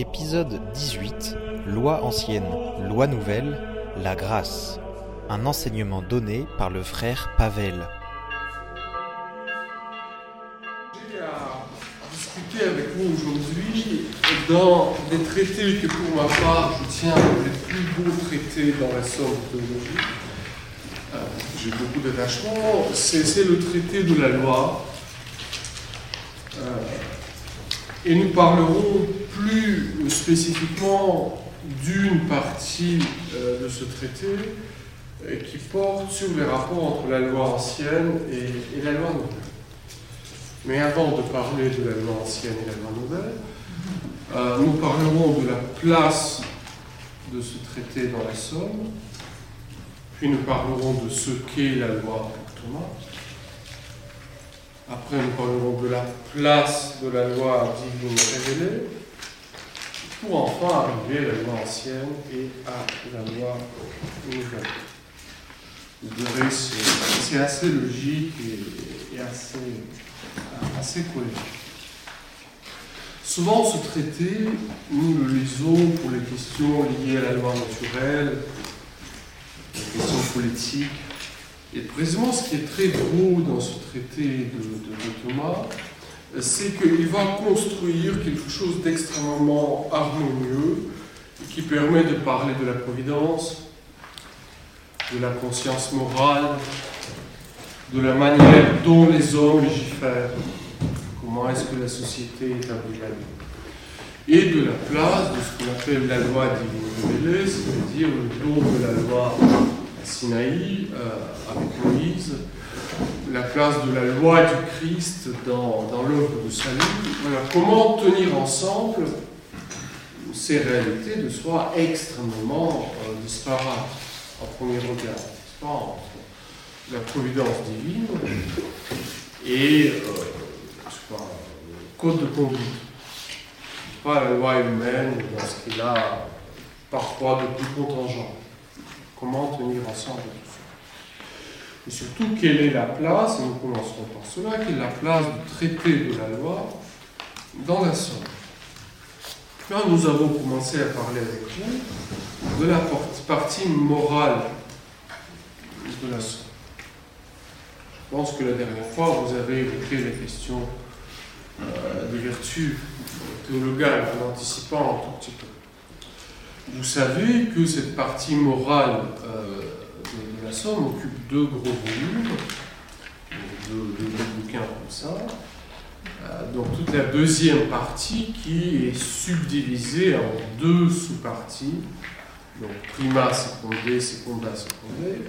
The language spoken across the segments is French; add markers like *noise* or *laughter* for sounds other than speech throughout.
Épisode 18 Loi ancienne, loi nouvelle, la grâce. Un enseignement donné par le frère Pavel. J'ai à discuter avec vous aujourd'hui dans des traités que pour ma part je tiens les plus beaux traités dans la somme théologique. Euh, J'ai beaucoup d'attachement. C'est le traité de la loi. Euh, et nous parlerons plus spécifiquement d'une partie euh, de ce traité qui porte sur les rapports entre la loi ancienne et, et la loi nouvelle. Mais avant de parler de la loi ancienne et la loi nouvelle, euh, nous parlerons de la place de ce traité dans la Somme, puis nous parlerons de ce qu'est la loi pour Thomas. Après, nous parlerons de la place de la loi divine révélée, pour enfin arriver à la loi ancienne et à la loi nouvelle. Vous verrez, c'est assez logique et, assez, cohérent. Souvent, ce traité, nous le lisons pour les questions liées à la loi naturelle, les questions politiques. Et précisément, ce qui est très beau dans ce traité de- de Thomas, c'est qu'il va construire quelque chose d'extrêmement harmonieux qui permet de parler de la providence, de la conscience morale, de la manière dont les hommes légifèrent, comment est-ce que la société établit la et de la place de ce qu'on appelle la loi divine c'est-à-dire le don de la loi à Sinaï euh, avec Moïse, la place de la loi du Christ dans, dans l'œuvre de salut. Voilà, comment tenir ensemble ces réalités de soi extrêmement euh, disparates en premier regard, pas, entre la providence divine et euh, pas, le code de conduite. Pas la loi humaine dans ce qu'il a parfois de plus contingent. Comment tenir ensemble tout Et surtout, quelle est la place, et nous commencerons par cela, quelle est la place du traité de la loi dans la somme? Là, nous avons commencé à parler avec vous de la partie morale de la somme. Je pense que la dernière fois, vous avez évoqué la question euh, des vertus théologales en anticipant un tout petit peu. Vous savez que cette partie morale euh, de la Somme occupe deux gros volumes, deux, deux gros bouquins comme ça. Euh, donc toute la deuxième partie qui est subdivisée en deux sous-parties, donc prima, secondé, seconda, secondé.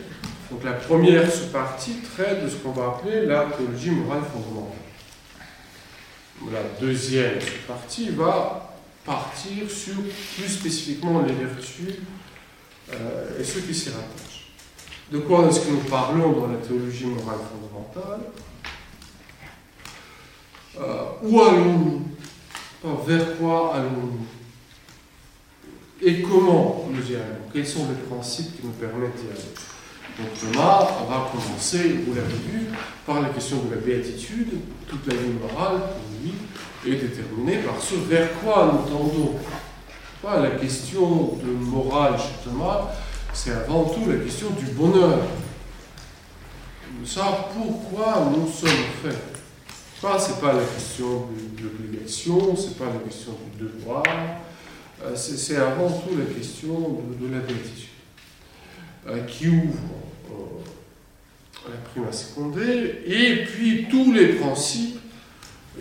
Donc la première sous-partie traite de ce qu'on va appeler la théologie morale fondamentale. La deuxième sous-partie va partir sur plus spécifiquement les vertus euh, et ce qui s'y rattache. De quoi est-ce que nous parlons dans la théologie morale fondamentale Euh, Où allons-nous Enfin, Vers quoi allons-nous Et comment nous y allons Quels sont les principes qui nous permettent d'y aller donc Thomas va commencer, vous l'avez vu, par la question de la béatitude. Toute la vie morale, pour lui, est déterminée par ce vers quoi nous tendons. Pas la question de morale chez Thomas, c'est avant tout la question du bonheur. De savoir pourquoi nous sommes faits. Pas, c'est pas la question de, l'obligation, c'est pas la question du devoir, euh, c'est avant tout la question de, la béatitude euh, qui ouvre euh, la prima secondée, et puis tous les principes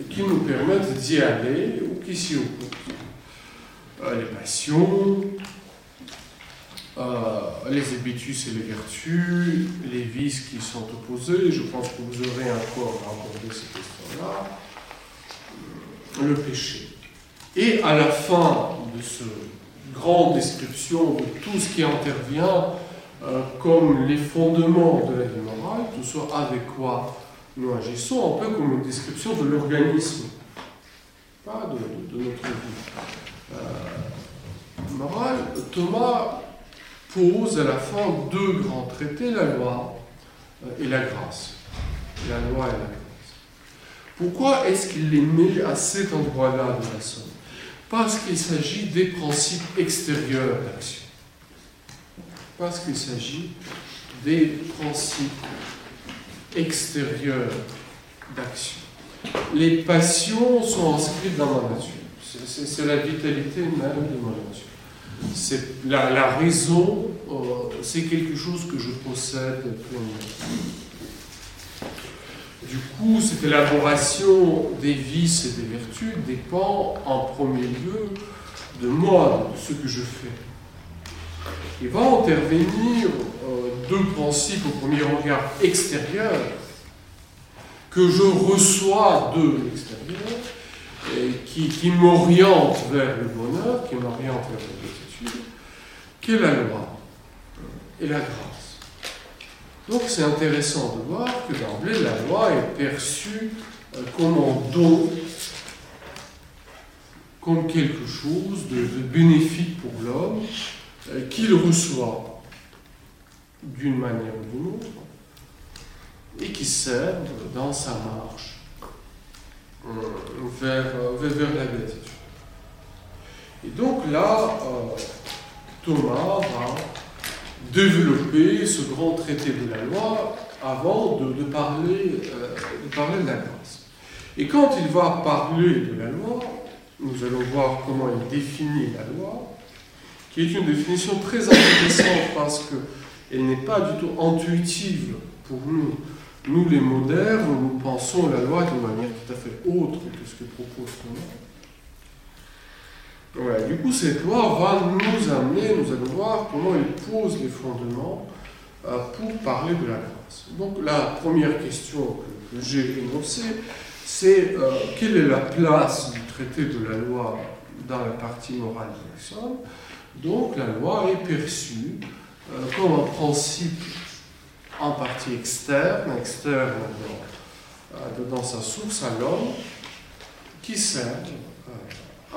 qui nous permettent d'y aller ou qui s'y opposent. Euh, les passions, les habitus et les vertus, les vices qui sont opposés, je pense que vous aurez encore à ces questions-là, Euh, le péché. Et à la fin de ce grande description de tout ce qui intervient euh, comme les fondements de la vie morale, tout ça avec quoi nous agissons, un peu comme une description de l'organisme, pas de, notre vie. Euh, morale, Thomas pose à la fin deux grands traités, la loi euh, et la grâce. La loi et la grâce. Pourquoi est-ce qu'il les met à cet endroit-là de la somme? Parce qu'il s'agit des principes extérieurs d'action. Parce qu'il s'agit des principes extérieurs d'action. Les passions sont inscrites dans ma nature. C'est la vitalité même de ma nature. La, raison, euh, c'est quelque chose que je possède. Du coup, cette élaboration des vices et des vertus dépend en premier lieu de moi, de ce que je fais. Il va intervenir euh, deux principes au premier regard extérieur que je reçois de l'extérieur qui, qui m'orientent vers le bonheur, qui m'orientent vers béatitude, qu'est la loi et la grâce. Donc c'est intéressant de voir que d'emblée la loi est perçue euh, comme un don, comme quelque chose de, bénéfique pour l'homme, euh, qu'il reçoit d'une manière ou d'une autre, et qui sert dans sa marche vers, euh, vers, vers la béatitude. Et donc là, Thomas va développer ce grand traité de la loi avant parler, de parler de la grâce. Et quand il va parler de la loi, nous allons voir comment il définit la loi, qui est une définition très intéressante parce qu'elle n'est pas du tout intuitive pour nous. Nous, les modernes, nous pensons la loi d'une manière tout à fait autre que ce que propose Thomas. Du coup, cette loi va nous amener, nous allons voir comment elle pose les fondements euh, pour parler de la grâce. Donc, la première question que, j'ai énoncée, c'est euh, quelle est la place du traité de la loi dans la partie morale de l'examen donc la loi est perçue euh, comme un principe en partie externe, externe dans, dans sa source à l'homme, qui sert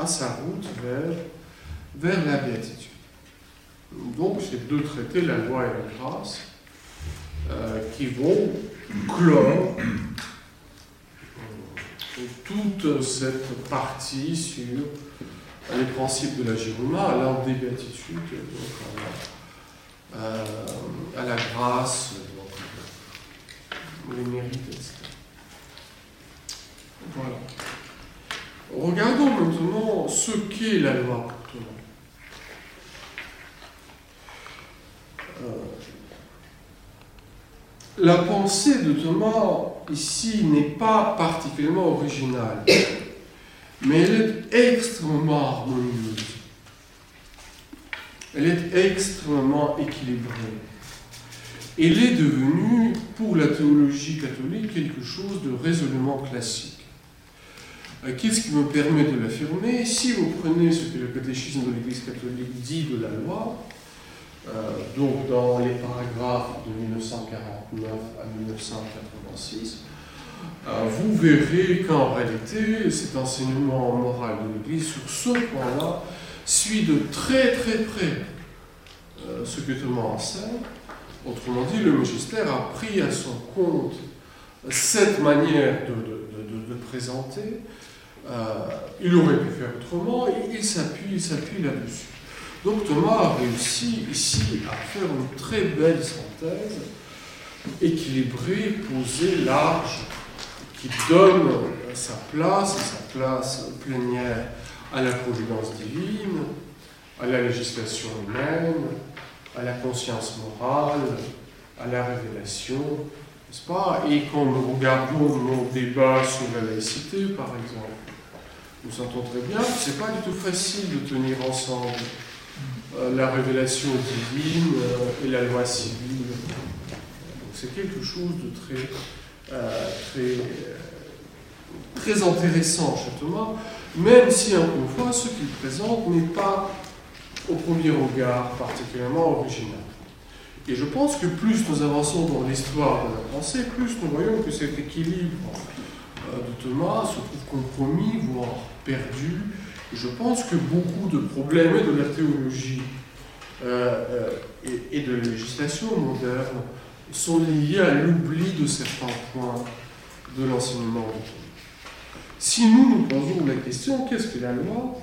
à sa route vers, vers la béatitude. Donc ces deux traités, la loi et la grâce, euh, qui vont clore toute cette partie sur les principes de la Jérôma, à l'ordre des béatitudes, à, la, euh, la grâce, les mérites, etc. Voilà. Regardons maintenant ce qu'est la loi Thomas. Euh, la pensée de Thomas ici n'est pas particulièrement originale mais elle est extrêmement harmonieuse. Elle est extrêmement équilibrée. Elle est devenue, pour la théologie catholique, quelque chose de résolument classique. Euh, qu'est-ce qui me permet de l'affirmer Si vous prenez ce que le catéchisme de l'Église catholique dit de la loi, euh, donc dans les paragraphes de 1949 à 1986, euh, vous verrez qu'en réalité, cet enseignement moral de l'Église, sur ce point-là, suit de très très près ce que Thomas enseigne. Autrement dit, le magistère a pris à son compte cette manière de présenter. Euh, il aurait pu faire autrement, et il s'appuie, s'appuie là-dessus. Donc Thomas a réussi ici à faire une très belle synthèse, équilibrée, posée, large, qui donne sa place, sa place plénière à la providence divine, à la législation humaine, à la conscience morale, à la révélation, n'est-ce pas? Et quand nous regardons nos débats sur la laïcité, par exemple, nous sentons très bien que ce n'est pas du tout facile de tenir ensemble euh, la révélation divine euh, et la loi civile. Donc c'est quelque chose de très euh, très, très intéressant chez Thomas, même si, encore une fois, ce qu'il présente n'est pas, au premier regard, particulièrement original. Et je pense que plus nous avançons dans l'histoire de la pensée, plus nous voyons que cet équilibre de Thomas se trouve compromis, voire perdu. Je pense que beaucoup de problèmes de la théologie euh, euh, et, de la législation moderne sont liés à l'oubli de certains points de l'enseignement. Si nous nous posons la question, qu'est-ce que la loi?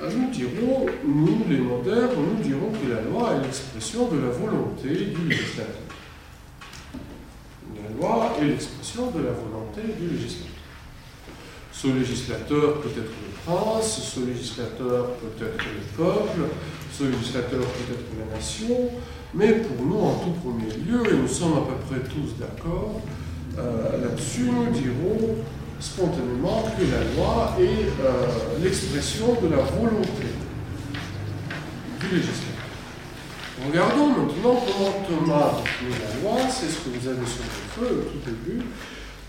Euh, nous dirons, nous les modernes, nous dirons que la loi est l'expression de la volonté du législateur. La loi est l'expression de la volonté du législateur. Ce législateur peut être le prince, ce législateur peut être le peuple, ce législateur peut être la nation, mais pour nous, en tout premier lieu, et nous sommes à peu près tous d'accord, euh, là-dessus, nous dirons spontanément que la loi est euh, l'expression de la volonté du législateur. Regardons maintenant comment Thomas définit la loi, c'est ce que vous avez sur le feu au tout début.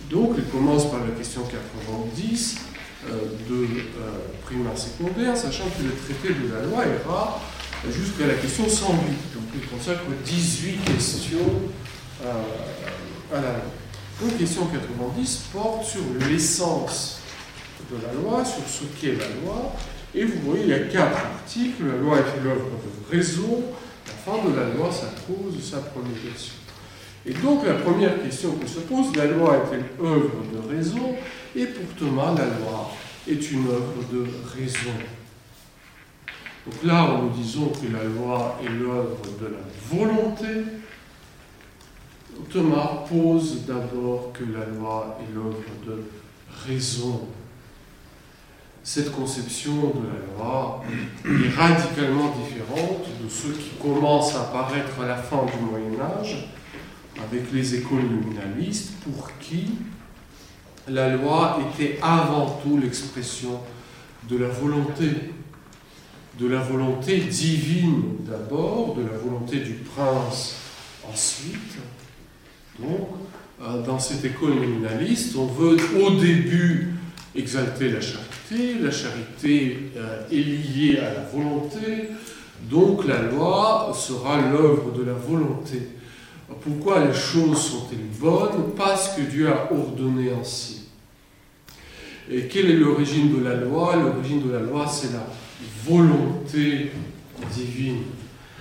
Donc, il commence par la question 90 euh, de euh, primaire secondaire, sachant que le traité de la loi ira jusqu'à la question 108. Donc, il consacre 18 questions à la loi. Donc, question 90 porte sur l'essence de la loi, sur ce qu'est la loi. Et vous voyez, il y a quatre articles. La loi est l'œuvre de raison. La fin de la loi, ça pose sa promulgation. Et donc, la première question que se pose, la loi est-elle œuvre de raison? Et pour Thomas, la loi est une œuvre de raison. Donc là, nous disons que la loi est l'œuvre de la volonté, Thomas pose d'abord que la loi est l'œuvre de raison. Cette conception de la loi est radicalement différente de ce qui commence à apparaître à la fin du Moyen Âge avec les écoles nominalistes pour qui la loi était avant tout l'expression de la volonté, de la volonté divine d'abord, de la volonté du prince ensuite, donc, euh, dans cette école nominaliste, on veut au début exalter la charité. La charité euh, est liée à la volonté, donc la loi sera l'œuvre de la volonté. Pourquoi les choses sont-elles bonnes? Parce que Dieu a ordonné ainsi. Et quelle est l'origine de la loi? L'origine de la loi, c'est la volonté divine.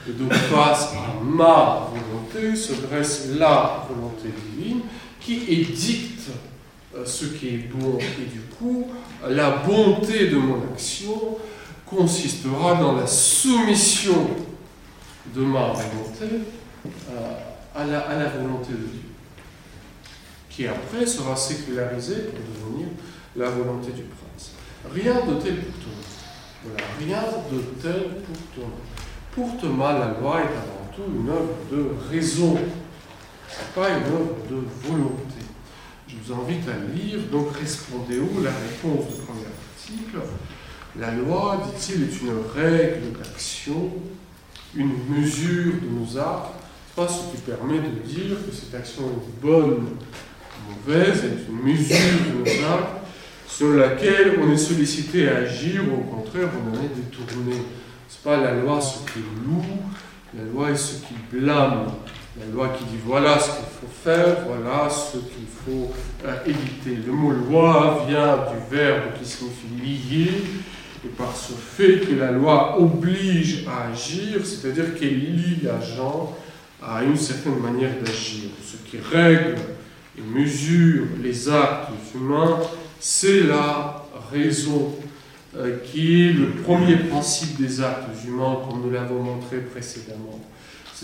Et donc face à ma volonté se dresse la volonté divine qui édicte ce qui est bon. Et du coup, la bonté de mon action consistera dans la soumission de ma volonté euh, à la, à la volonté de Dieu, qui après sera sécularisée pour devenir la volonté du prince. Rien de tel pour toi. Voilà, rien de tel pour toi. Pour Thomas, la loi est avant tout une œuvre de raison, pas une œuvre de volonté. Je vous invite à lire, donc où la réponse du premier article. La loi, dit-il, est une règle d'action, une mesure de nos actes, pas ce qui permet de dire que cette action est bonne ou mauvaise, est une mesure de nos actes sur laquelle on est sollicité à agir, ou au contraire, on en est détourné pas la loi ce qui loue, la loi est ce qui blâme. La loi qui dit voilà ce qu'il faut faire, voilà ce qu'il faut euh, éviter. Le mot loi vient du verbe qui signifie lier, et par ce fait que la loi oblige à agir, c'est-à-dire qu'elle lie l'agent à une certaine manière d'agir. Ce qui règle et mesure les actes humains, c'est la raison euh, qui est le premier principe des actes humains, comme nous l'avons montré précédemment.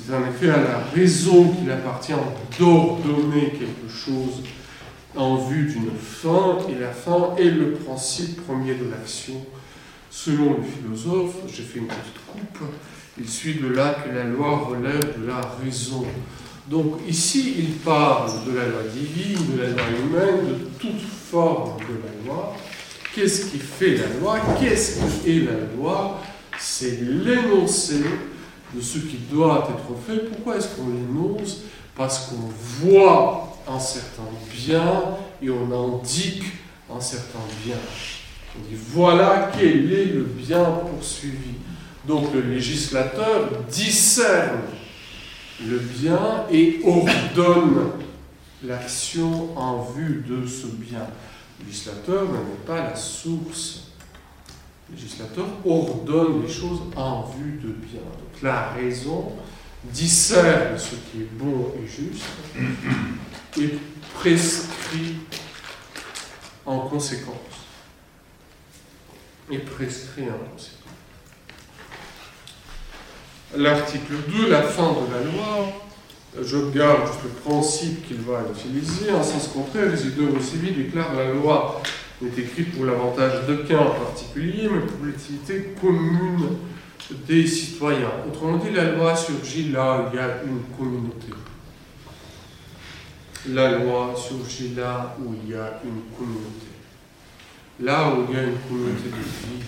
C'est en effet à la raison qu'il appartient d'ordonner quelque chose en vue d'une fin, et la fin est le principe premier de l'action. Selon le philosophe, j'ai fait une petite coupe, il suit de là que la loi relève de la raison. Donc ici, il parle de la loi divine, de la loi humaine, de toute forme de la loi, Qu'est-ce qui fait la loi? Qu'est-ce qui est la loi? C'est l'énoncé de ce qui doit être fait. Pourquoi est-ce qu'on l'énonce? Parce qu'on voit un certain bien et on indique un certain bien. On dit voilà quel est le bien poursuivi. Donc le législateur discerne le bien et ordonne l'action en vue de ce bien. Le législateur n'est pas la source. Législateur ordonne les choses en vue de bien. Donc la raison discerne ce qui est bon et juste et prescrit en conséquence. et prescrit impossible. L'article 2, la fin de la loi, je garde le principe qu'il va utiliser. En sens contraire, les idées civils déclarent la loi n'est écrite pour l'avantage d'aucun particulier, mais pour l'utilité commune des citoyens. Autrement dit, la loi surgit là où il y a une communauté. La loi surgit là où il y a une communauté. Là où il y a une communauté de vie,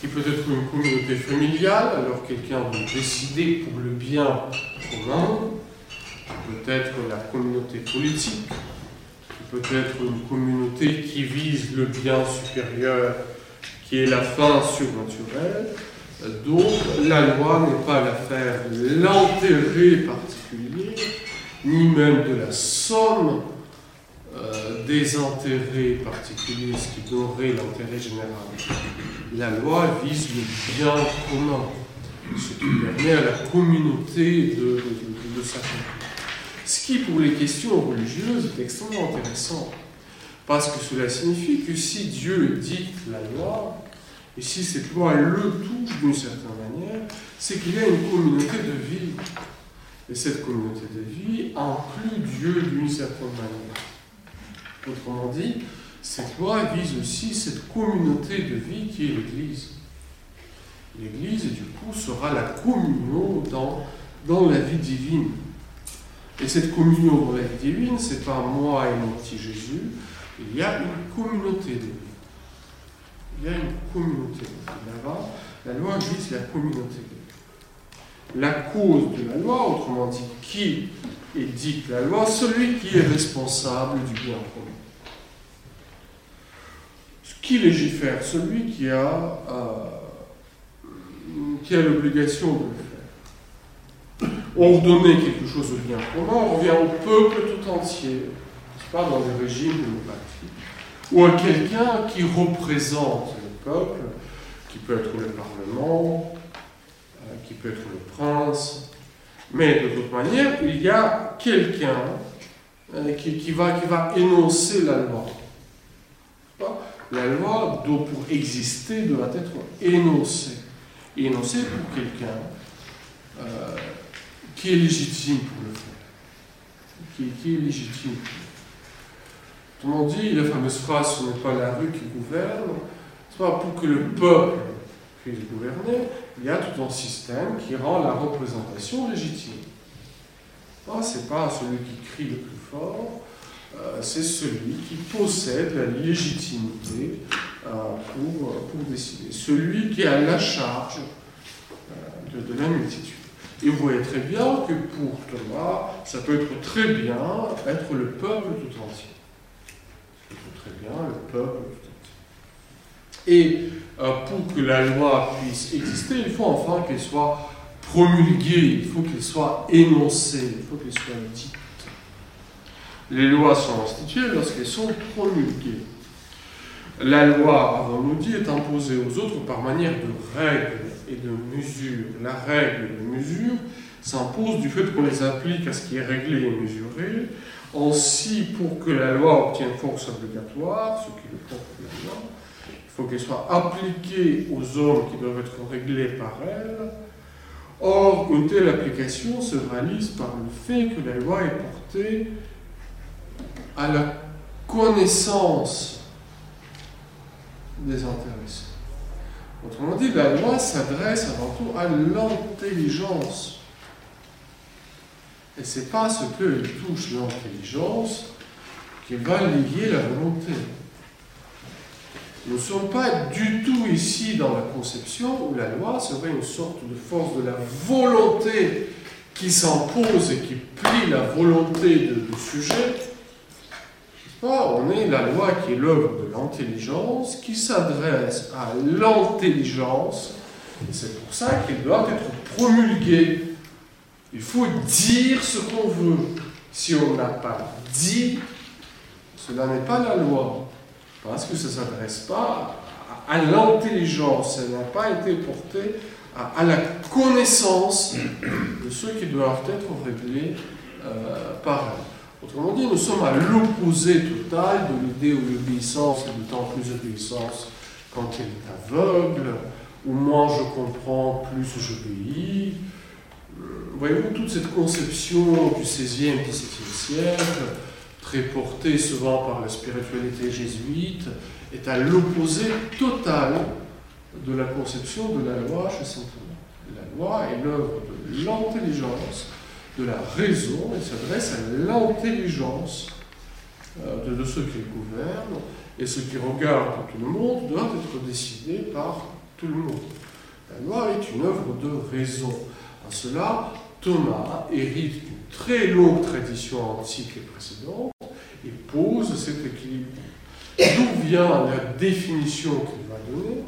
qui peut être une communauté familiale, alors quelqu'un veut décider pour le bien commun, peut-être la communauté politique, peut-être une communauté qui vise le bien supérieur, qui est la fin surnaturelle. Donc la loi n'est pas l'affaire de l'intérêt particulier, ni même de la somme euh, des intérêts particuliers, ce qui donnerait l'intérêt général. La loi vise le bien commun, ce qui permet à la communauté de, de, de, Ce qui, pour les questions religieuses, est extrêmement intéressant. Parce que cela signifie que si Dieu dicte la loi, et si cette loi le touche d'une certaine manière, c'est qu'il y a une communauté de vie. Et cette communauté de vie inclut Dieu d'une certaine manière. Autrement dit, cette loi vise aussi cette communauté de vie qui est l'Église. L'Église, du coup, sera la communion dans, dans la vie divine. Et cette communion dans la vie divine, c'est pas moi et mon petit Jésus, il y a une communauté de. Il y a une communauté. Là-bas, la loi vise la communauté. La cause de la loi, autrement dit, qui édicte la loi, celui qui est responsable du bien commun. Qui légifère Celui qui a, euh, a l'obligation de le faire. Ordonner quelque chose de bien commun, on revient au peuple tout entier, pas dans des régimes démocratiques, ou à quelqu'un qui représente le peuple, qui peut être le Parlement, euh, qui peut être le prince, mais de toute manière, il y a quelqu'un euh, qui, qui, va, qui va énoncer la loi la loi, doit, pour exister, doit être énoncée. Énoncée pour quelqu'un euh, qui est légitime pour le faire? Qui, est légitime. Autrement dit, la fameuse phrase ce n'est pas la rue qui gouverne, c'est pas pour que le peuple puisse gouverner, il y a tout un système qui rend la représentation légitime. Ce n'est pas celui qui crie le plus fort, euh, c'est celui qui possède la légitimité euh, pour, pour, décider, celui qui a la charge euh, de, la multitude. Et vous voyez très bien que pour Thomas, ça peut être très bien être le peuple tout entier. Ça peut très bien le peuple tout entier. Et pour que la loi puisse exister, il faut enfin qu'elle soit promulguée, il faut qu'elle soit énoncée, il faut qu'elle soit dite. Les lois sont instituées lorsqu'elles sont promulguées. La loi, avons-nous dit, est imposée aux autres par manière de règles et de mesures. La règle et la mesure s'impose du fait qu'on les applique à ce qui est réglé et mesuré. Ainsi, pour que la loi obtienne force obligatoire, ce qui est le propre de la loi, il faut qu'elle soit appliquée aux hommes qui doivent être réglés par elle. Or, une telle application se réalise par le fait que la loi est portée à la connaissance des intéressés. Autrement dit, la loi s'adresse avant tout à l'intelligence. Et ce n'est pas ce que touche l'intelligence qui va lier la volonté. Nous ne sommes pas du tout ici dans la conception où la loi serait une sorte de force de la volonté qui s'impose et qui plie la volonté du sujet on est la loi qui est l'œuvre de l'intelligence, qui s'adresse à l'intelligence, et c'est pour ça qu'elle doit être promulguée. Il faut dire ce qu'on veut. Si on n'a pas dit, cela n'est pas la loi, parce que ça ne s'adresse pas à l'intelligence, elle n'a pas été portée à, la connaissance de ceux qui doivent être réglés euh, par elle. Autrement dit, nous sommes à l'opposé total de l'idée où l'obéissance est d'autant plus obéissance quand elle est aveugle, où moins je comprends, plus j'obéis. Voyez-vous, toute cette conception du XVIe, XVIIe siècle, très portée souvent par la spiritualité jésuite, est à l'opposé total de la conception de la loi chez saint Thomas. La loi est l'œuvre de l'intelligence, de la raison, et s'adresse à l'intelligence euh, de, ceux qui gouvernent, et ce qui regarde tout le monde doit être décidé par tout le monde. La loi est une œuvre de raison. En cela, Thomas hérite d'une très longue tradition antique et précédente et pose cet équilibre. D'où vient la définition qu'il va donner?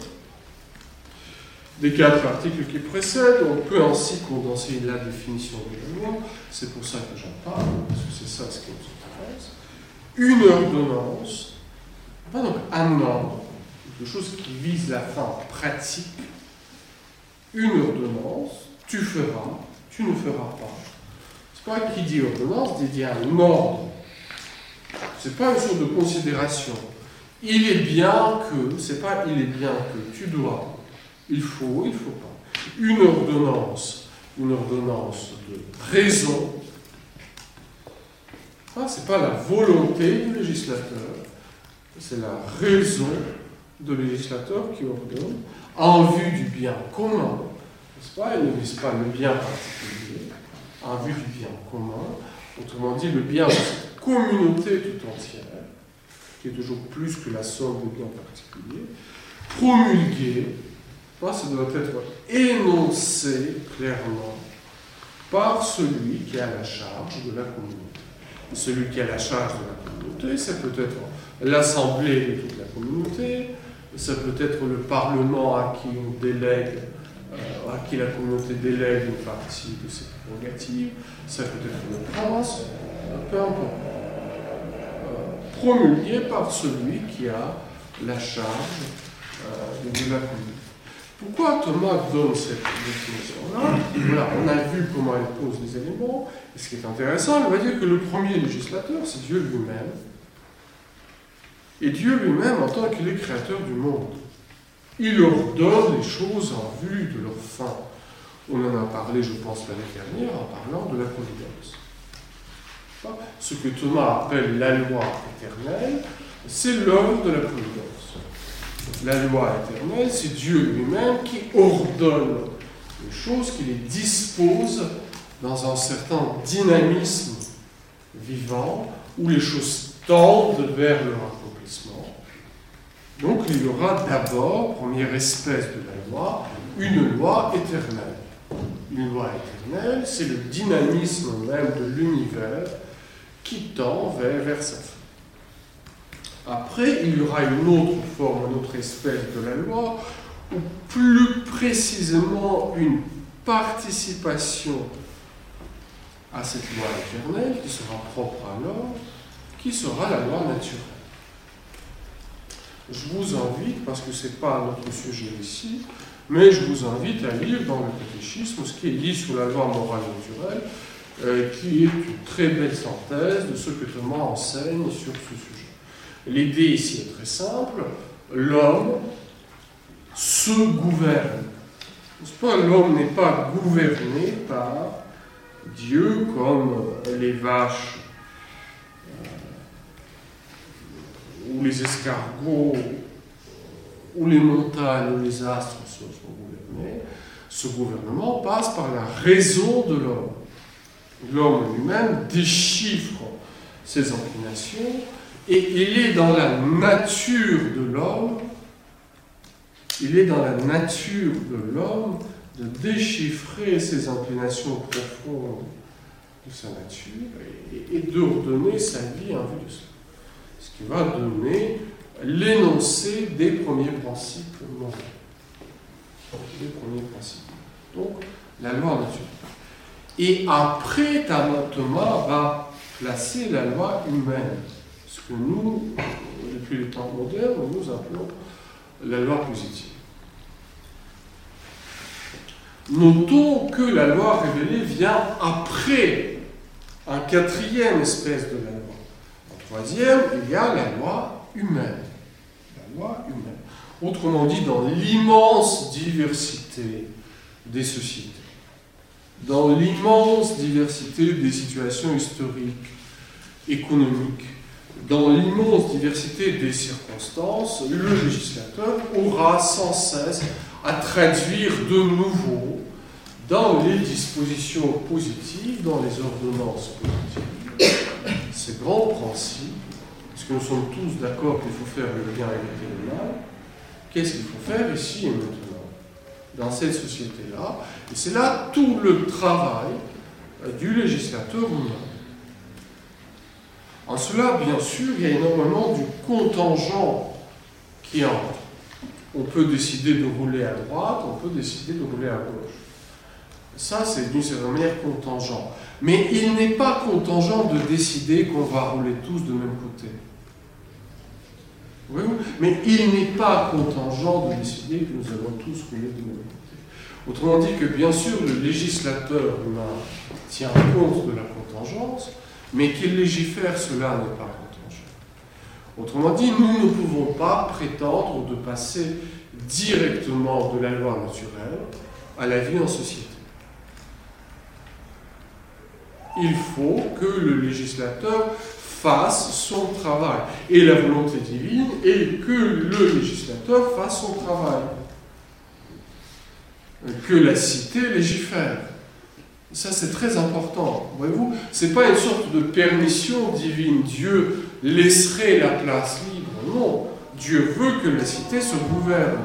Des quatre articles qui précèdent, on peut ainsi condenser la définition de la loi, c'est pour ça que j'en parle, parce que c'est ça ce qui nous intéresse. Une ordonnance, pas donc un ordre, quelque chose qui vise la fin pratique, une ordonnance, tu feras, tu ne feras pas. C'est pas qui dit ordonnance, dit un ordre. C'est pas une sorte de considération. Il est bien que, c'est pas il est bien que, tu dois, il faut, il ne faut pas. Une ordonnance, une ordonnance de raison, ah, ce n'est pas la volonté du législateur, c'est la raison de législateur qui ordonne en vue du bien commun. N'est-ce pas? Il ne vise pas le bien particulier, en vue du bien commun, autrement dit le bien de cette communauté tout entière, qui est toujours plus que la somme des biens particuliers, promulguer ça doit être énoncé clairement par celui qui a la charge de la communauté. Celui qui a la charge de la communauté, c'est peut-être l'assemblée de toute la communauté, c'est peut-être le Parlement à qui on délègue, euh, à qui la communauté délègue une partie de ses prérogatives, c'est peut-être le prince, euh, peu importe. Euh, promulgué par celui qui a la charge de la communauté. Pourquoi Thomas donne cette définition-là voilà, On a vu comment il pose les éléments. Et ce qui est intéressant, il va dire que le premier législateur, c'est Dieu lui-même. Et Dieu lui-même, en tant qu'il est créateur du monde, il ordonne les choses en vue de leur fin. On en a parlé, je pense, l'année dernière, en parlant de la providence. Ce que Thomas appelle la loi éternelle, c'est l'œuvre de la providence la loi éternelle, c'est Dieu lui-même qui ordonne les choses, qui les dispose dans un certain dynamisme vivant, où les choses tendent vers leur accomplissement. Donc il y aura d'abord, première espèce de la loi, une loi éternelle. Une loi éternelle, c'est le dynamisme même de l'univers qui tend vers, sa fin. Après, il y aura une autre forme, une autre espèce de la loi, ou plus précisément une participation à cette loi éternelle qui sera propre à l'homme, qui sera la loi naturelle. Je vous invite, parce que ce n'est pas notre sujet ici, mais je vous invite à lire dans le catéchisme ce qui est dit sous la loi morale naturelle, euh, qui est une très belle synthèse de ce que Thomas enseigne sur ce sujet. L'idée ici est très simple. L'homme se gouverne. L'homme n'est pas gouverné par Dieu comme les vaches euh, ou les escargots ou les montagnes ou les astres sont gouvernés. Ce gouvernement passe par la raison de l'homme. L'homme lui-même déchiffre ses inclinations et il est dans la nature de l'homme, il est dans la nature de l'homme de déchiffrer ses inclinations profondes de sa nature et, d'ordonner sa vie en vue de ça. Ce qui va donner l'énoncé des premiers principes moraux. Les premiers principes. Donc, la loi naturelle. Et après, Thomas va placer la loi humaine que nous, depuis les temps modernes, nous appelons la loi positive. Notons que la loi révélée vient après un quatrième espèce de la loi. En troisième, il y a la loi humaine. La loi humaine. Autrement dit, dans l'immense diversité des sociétés, dans l'immense diversité des situations historiques, économiques, dans l'immense diversité des circonstances, le législateur aura sans cesse à traduire de nouveau dans les dispositions positives, dans les ordonnances positives, ces grands principes, parce que nous sommes tous d'accord qu'il faut faire le bien avec le mal, qu'est-ce qu'il faut faire ici et maintenant, dans cette société-là? Et c'est là tout le travail du législateur humain. En cela, bien sûr, il y a énormément du contingent qui entre. On peut décider de rouler à droite, on peut décider de rouler à gauche. Ça, c'est d'une certaine manière contingent. Mais il n'est pas contingent de décider qu'on va rouler tous de même côté. Mais il n'est pas contingent de décider que nous allons tous rouler de même côté. Autrement dit que, bien sûr, le législateur humain tient compte de la contingence, mais qu'il légifère, cela n'est pas contingent. Autrement dit, nous ne pouvons pas prétendre de passer directement de la loi naturelle à la vie en société. Il faut que le législateur fasse son travail. Et la volonté divine est que le législateur fasse son travail. Que la cité légifère. Ça, c'est très important. Voyez-vous, ce n'est pas une sorte de permission divine. Dieu laisserait la place libre. Non. Dieu veut que la cité se gouverne.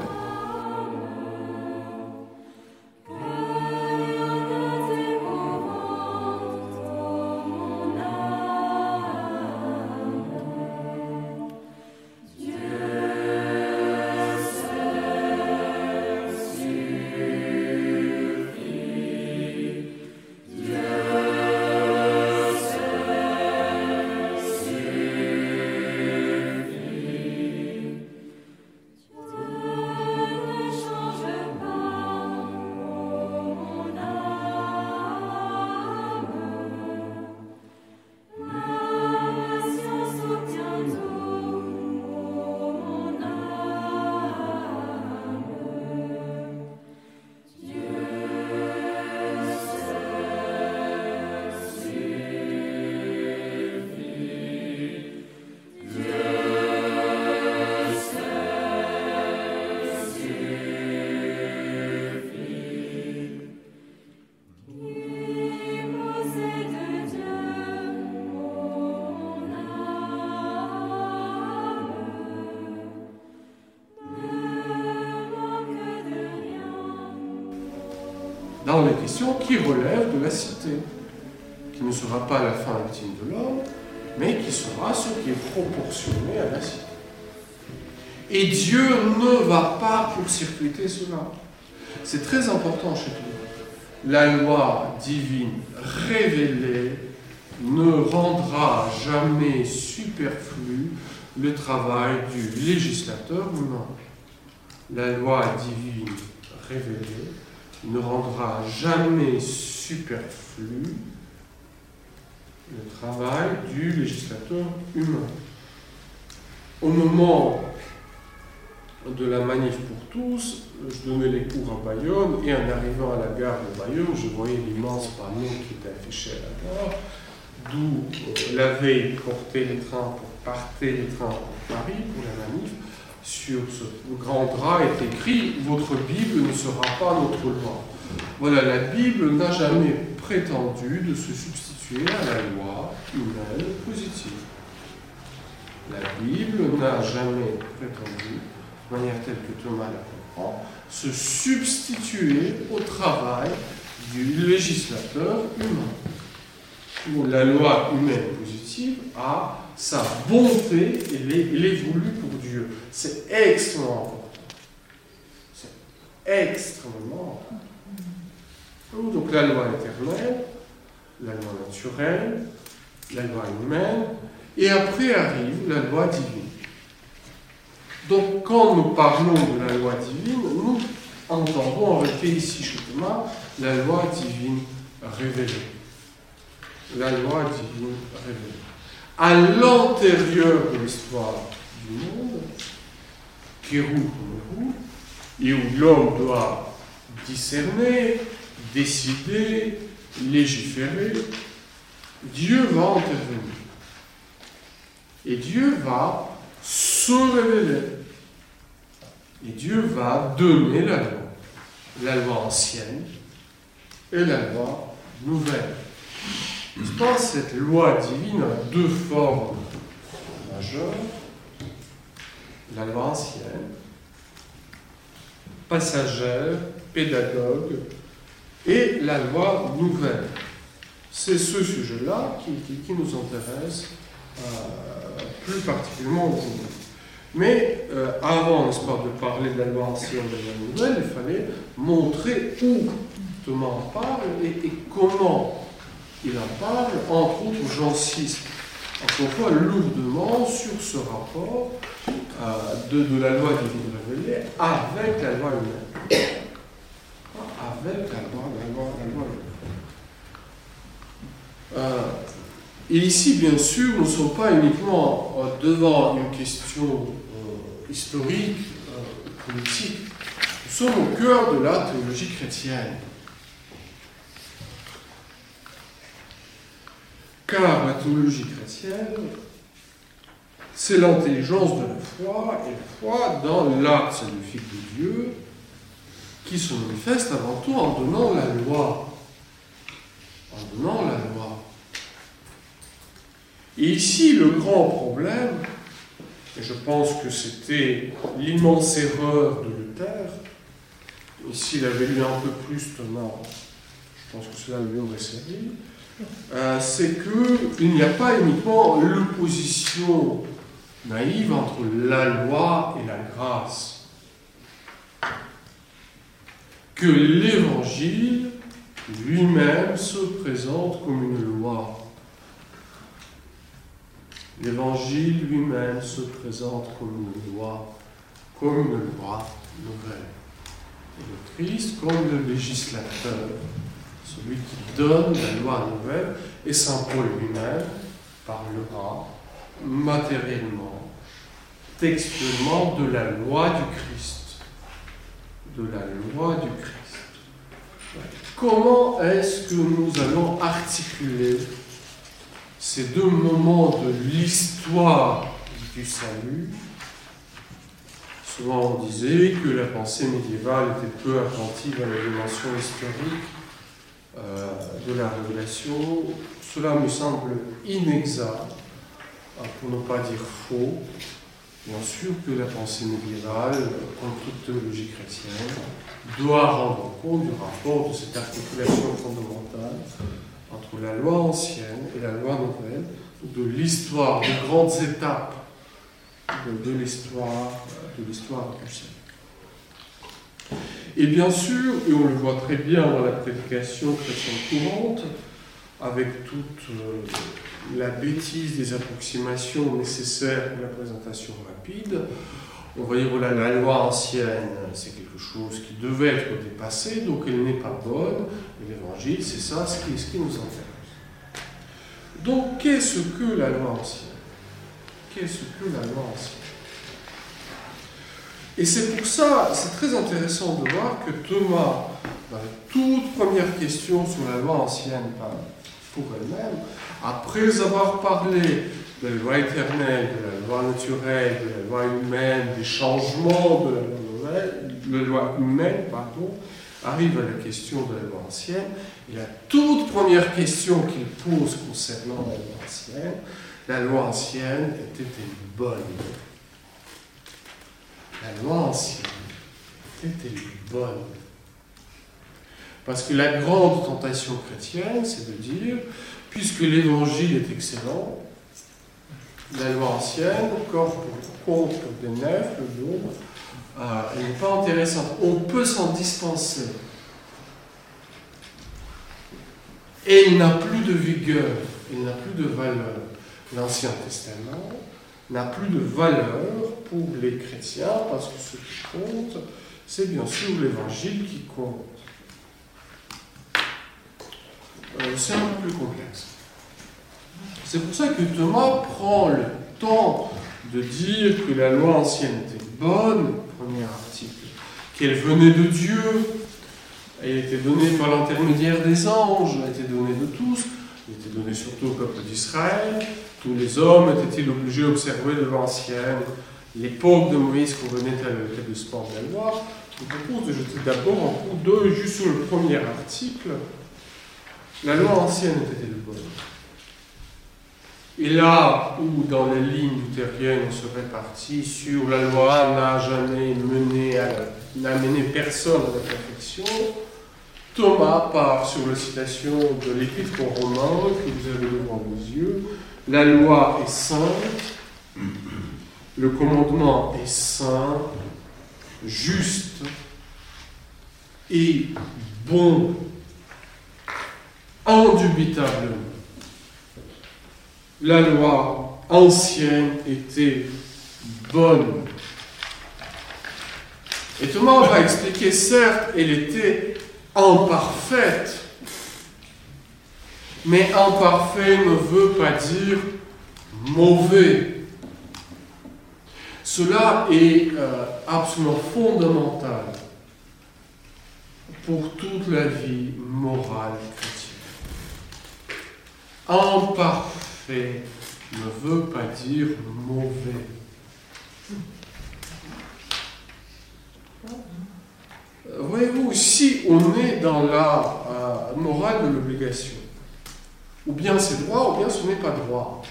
Dans les questions qui relèvent de la cité, qui ne sera pas la fin ultime de l'homme, mais qui sera ce qui est proportionné à la cité. Et Dieu ne va pas court-circuiter cela. C'est très important chez nous. La loi divine révélée ne rendra jamais superflu le travail du législateur humain. La loi divine révélée ne rendra jamais superflu le travail du législateur humain. Au moment de la manif pour tous, je donnais les cours à Bayonne et en arrivant à la gare de Bayonne, je voyais l'immense panneau qui était affiché à la gare, d'où euh, la veille les trains pour partir les trains pour Paris pour la manif sur ce grand drap est écrit Votre Bible ne sera pas notre loi. Voilà, la Bible n'a jamais prétendu de se substituer à la loi humaine positive. La Bible n'a jamais prétendu, de manière telle que Thomas la comprend, se substituer au travail du législateur humain. La loi humaine positive a sa bonté, elle est, voulue pour Dieu. C'est extrêmement important. C'est extrêmement important. Donc la loi éternelle, la loi naturelle, la loi humaine, et après arrive la loi divine. Donc quand nous parlons de la loi divine, nous entendons en réalité ici chez Thomas la loi divine révélée. la loi divine révélée. À l'intérieur de l'histoire du monde, qui roule et où l'homme doit discerner, décider, légiférer, Dieu va intervenir. Et Dieu va se révéler. Et Dieu va donner la loi. La loi ancienne et la loi nouvelle. Cette loi divine a deux formes majeures. La loi ancienne, passagère, pédagogue, et la loi nouvelle. C'est ce sujet-là qui, nous intéresse euh, plus particulièrement aujourd'hui. Mais euh, avant, n'est-ce pas, de parler de la loi ancienne et de la loi nouvelle, il fallait montrer où Thomas parle et, comment il en parle, entre autres, j'insiste encore une fois lourdement sur ce rapport euh, de, la loi divine révélée avec la loi humaine. Avec la loi, la loi, la loi humaine. Euh, et ici, bien sûr, nous ne sommes pas uniquement euh, devant une question historique, politique, nous sommes au cœur de la théologie chrétienne. Car la théologie chrétienne, c'est l'intelligence de la foi et la foi dans l'acte salvifique de Dieu qui se manifeste avant tout en donnant la loi. En donnant la loi. Et ici, le grand problème, et je pense que c'était l'immense erreur de Luther, et s'il avait lu un peu plus Thomas, je pense que cela lui aurait servi, euh, c'est qu'il n'y a pas uniquement l'opposition naïve entre la loi et la grâce. Que l'évangile lui-même se présente comme une loi. L'Évangile lui-même se présente comme une loi, comme une loi nouvelle. Et le Christ comme le législateur, celui qui donne la loi nouvelle, et Paul lui-même parlera matériellement, textuellement de la loi du Christ. De la loi du Christ. Comment est-ce que nous allons articuler ces deux moments de l'histoire du salut, souvent on disait que la pensée médiévale était peu attentive à la dimension historique euh, de la révélation. Cela me semble inexact, euh, pour ne pas dire faux. Bien sûr que la pensée médiévale, comme toute théologie chrétienne, doit rendre compte du rapport de cette articulation fondamentale entre la loi ancienne et la loi nouvelle, de l'histoire, des grandes étapes de, l'histoire, de l'histoire. Et bien sûr, et on le voit très bien dans la prédication chrétienne courante, avec toute euh, la bêtise des approximations nécessaires pour la présentation rapide, on va dire voilà, la loi ancienne, c'est quelque chose qui devait être dépassé, donc elle n'est pas bonne, l'évangile, c'est ça ce qui nous intéresse. Donc, qu'est-ce que la loi ancienne? Qu'est-ce que la loi ancienne? Et c'est pour ça, c'est très intéressant de voir que Thomas, dans la toute première question sur la loi ancienne pour elle-même, après avoir parlé de la loi éternelle, de la loi naturelle, de la loi humaine, des changements de la loi, la loi humaine, pardon, arrive à la question de la loi ancienne. Et la toute première question qu'il pose concernant la loi ancienne, la loi ancienne était-elle bonne La loi ancienne était-elle bonne Parce que la grande tentation chrétienne, c'est de dire, puisque l'évangile est excellent, la loi ancienne, corps contre des nefs, le jour, euh, elle n'est pas intéressante. On peut s'en dispenser. Et il n'a plus de vigueur, il n'a plus de valeur. L'Ancien Testament n'a plus de valeur pour les chrétiens parce que ce qui compte, c'est bien sûr l'évangile qui compte. Euh, c'est un peu plus complexe. C'est pour ça que Thomas prend le temps de dire que la loi ancienne était bonne, premier article, qu'elle venait de Dieu, elle était donnée par l'intermédiaire des anges, elle était donnée de tous, elle était donnée surtout au peuple d'Israël. Tous les hommes étaient-ils obligés d'observer de l'ancienne, l'époque de Moïse convenait à le sport de la loi? Je propose de jeter d'abord un coup d'œil juste sur le premier article. La loi ancienne était-elle bonne? Et là où dans les lignes luthériennes on se répartit sur la loi n'a jamais mené n'a mené personne à la perfection, Thomas part sur la citation de l'Épître aux Romains que vous avez devant vos yeux. La loi est sainte, le commandement est saint, juste et bon, indubitablement la loi ancienne était bonne. Et Thomas va expliquer, certes, elle était imparfaite, mais imparfait ne veut pas dire mauvais. Cela est euh, absolument fondamental pour toute la vie morale chrétienne. Imparfait ne veut pas dire mauvais. Voyez-vous, si on est dans la euh, morale de l'obligation, ou bien c'est droit, ou bien ce n'est pas droit.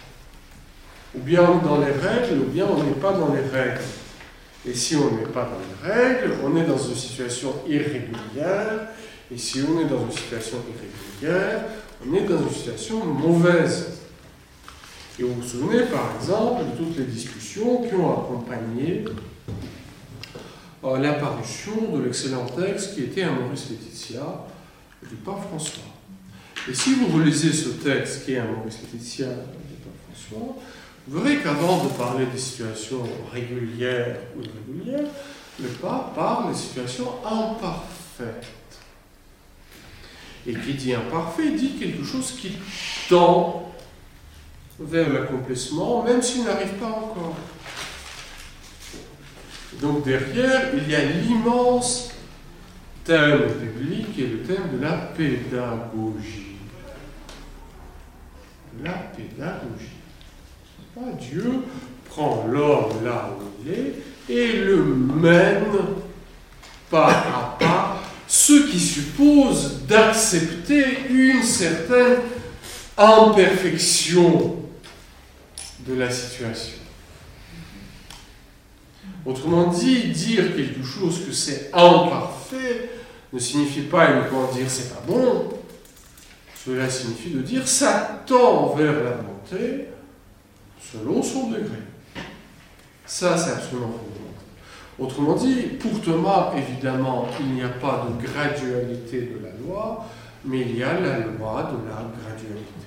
Ou bien dans les règles, ou bien on n'est pas dans les règles. Et si on n'est pas dans les règles, on est dans une situation irrégulière. Et si on est dans une situation irrégulière, on est dans une situation mauvaise. Et vous vous souvenez par exemple de toutes les discussions qui ont accompagné euh, l'apparition de l'excellent texte qui était un Maurice Laetitia du pape François. Et si vous relisez ce texte qui est un Maurice Laetitia du pape François, vous verrez qu'avant de parler des situations régulières ou irrégulières, le pape parle des situations imparfaites. Et qui dit imparfait dit quelque chose qui tend vers l'accomplissement, même s'il n'arrive pas encore. Donc derrière, il y a l'immense thème biblique qui est le thème de la pédagogie. La pédagogie. Dieu prend l'homme là où il est et le mène pas à pas, ce qui suppose d'accepter une certaine imperfection de la situation. Autrement dit, dire quelque chose que c'est imparfait ne signifie pas uniquement dire c'est pas bon. Cela signifie de dire ça tend vers la bonté selon son degré. Ça, c'est absolument fondamental. Autrement dit, pour Thomas, évidemment, il n'y a pas de gradualité de la loi, mais il y a la loi de la gradualité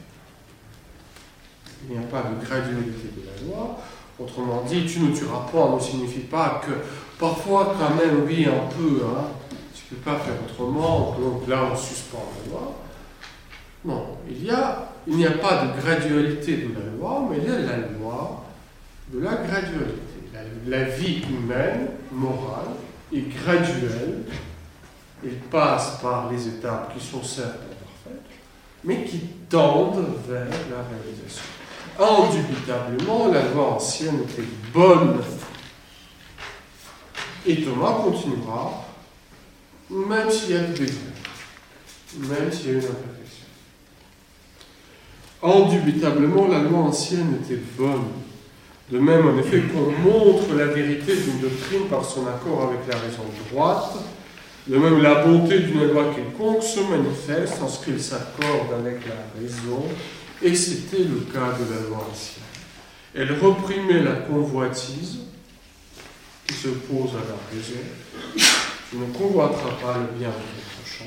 il n'y a pas de gradualité de la loi. Autrement dit, tu ne tueras pas ne signifie pas que parfois, quand même, oui, un peu, hein, tu ne peux pas faire autrement, donc là, on suspend la loi. Non, il y a, il n'y a pas de gradualité de la loi, mais il y a la loi de la gradualité. La, la vie humaine, morale, est graduelle. Elle passe par les étapes qui sont certes imparfaites, mais qui tendent vers la réalisation. Indubitablement, la loi ancienne était bonne. Et Thomas continuera, même s'il y a des défauts, même s'il y a une imperfection. Indubitablement, la loi ancienne était bonne. De même, en effet, qu'on montre la vérité d'une doctrine par son accord avec la raison droite, de même, la bonté d'une loi quelconque se manifeste en ce qu'elle s'accorde avec la raison et c'était le cas de la loi ancienne. Elle reprimait la convoitise qui se pose à la raison. Tu ne convoiteras pas le bien de ton prochain.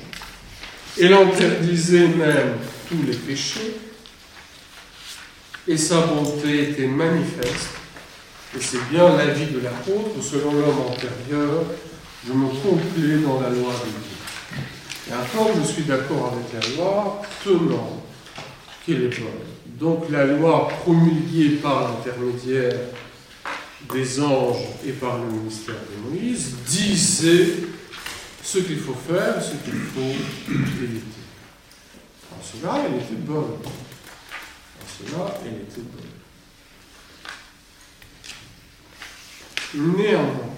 Elle interdisait même tous les péchés. Et sa bonté était manifeste. Et c'est bien l'avis de l'apôtre, selon l'homme antérieur, je me complais dans la loi de Dieu. Et encore, je suis d'accord avec la loi, tenant Donc la loi promulguée par l'intermédiaire des anges et par le ministère de Moïse disait ce qu'il faut faire, ce qu'il faut éviter. En cela, elle était bonne. En cela, elle était bonne. Néanmoins,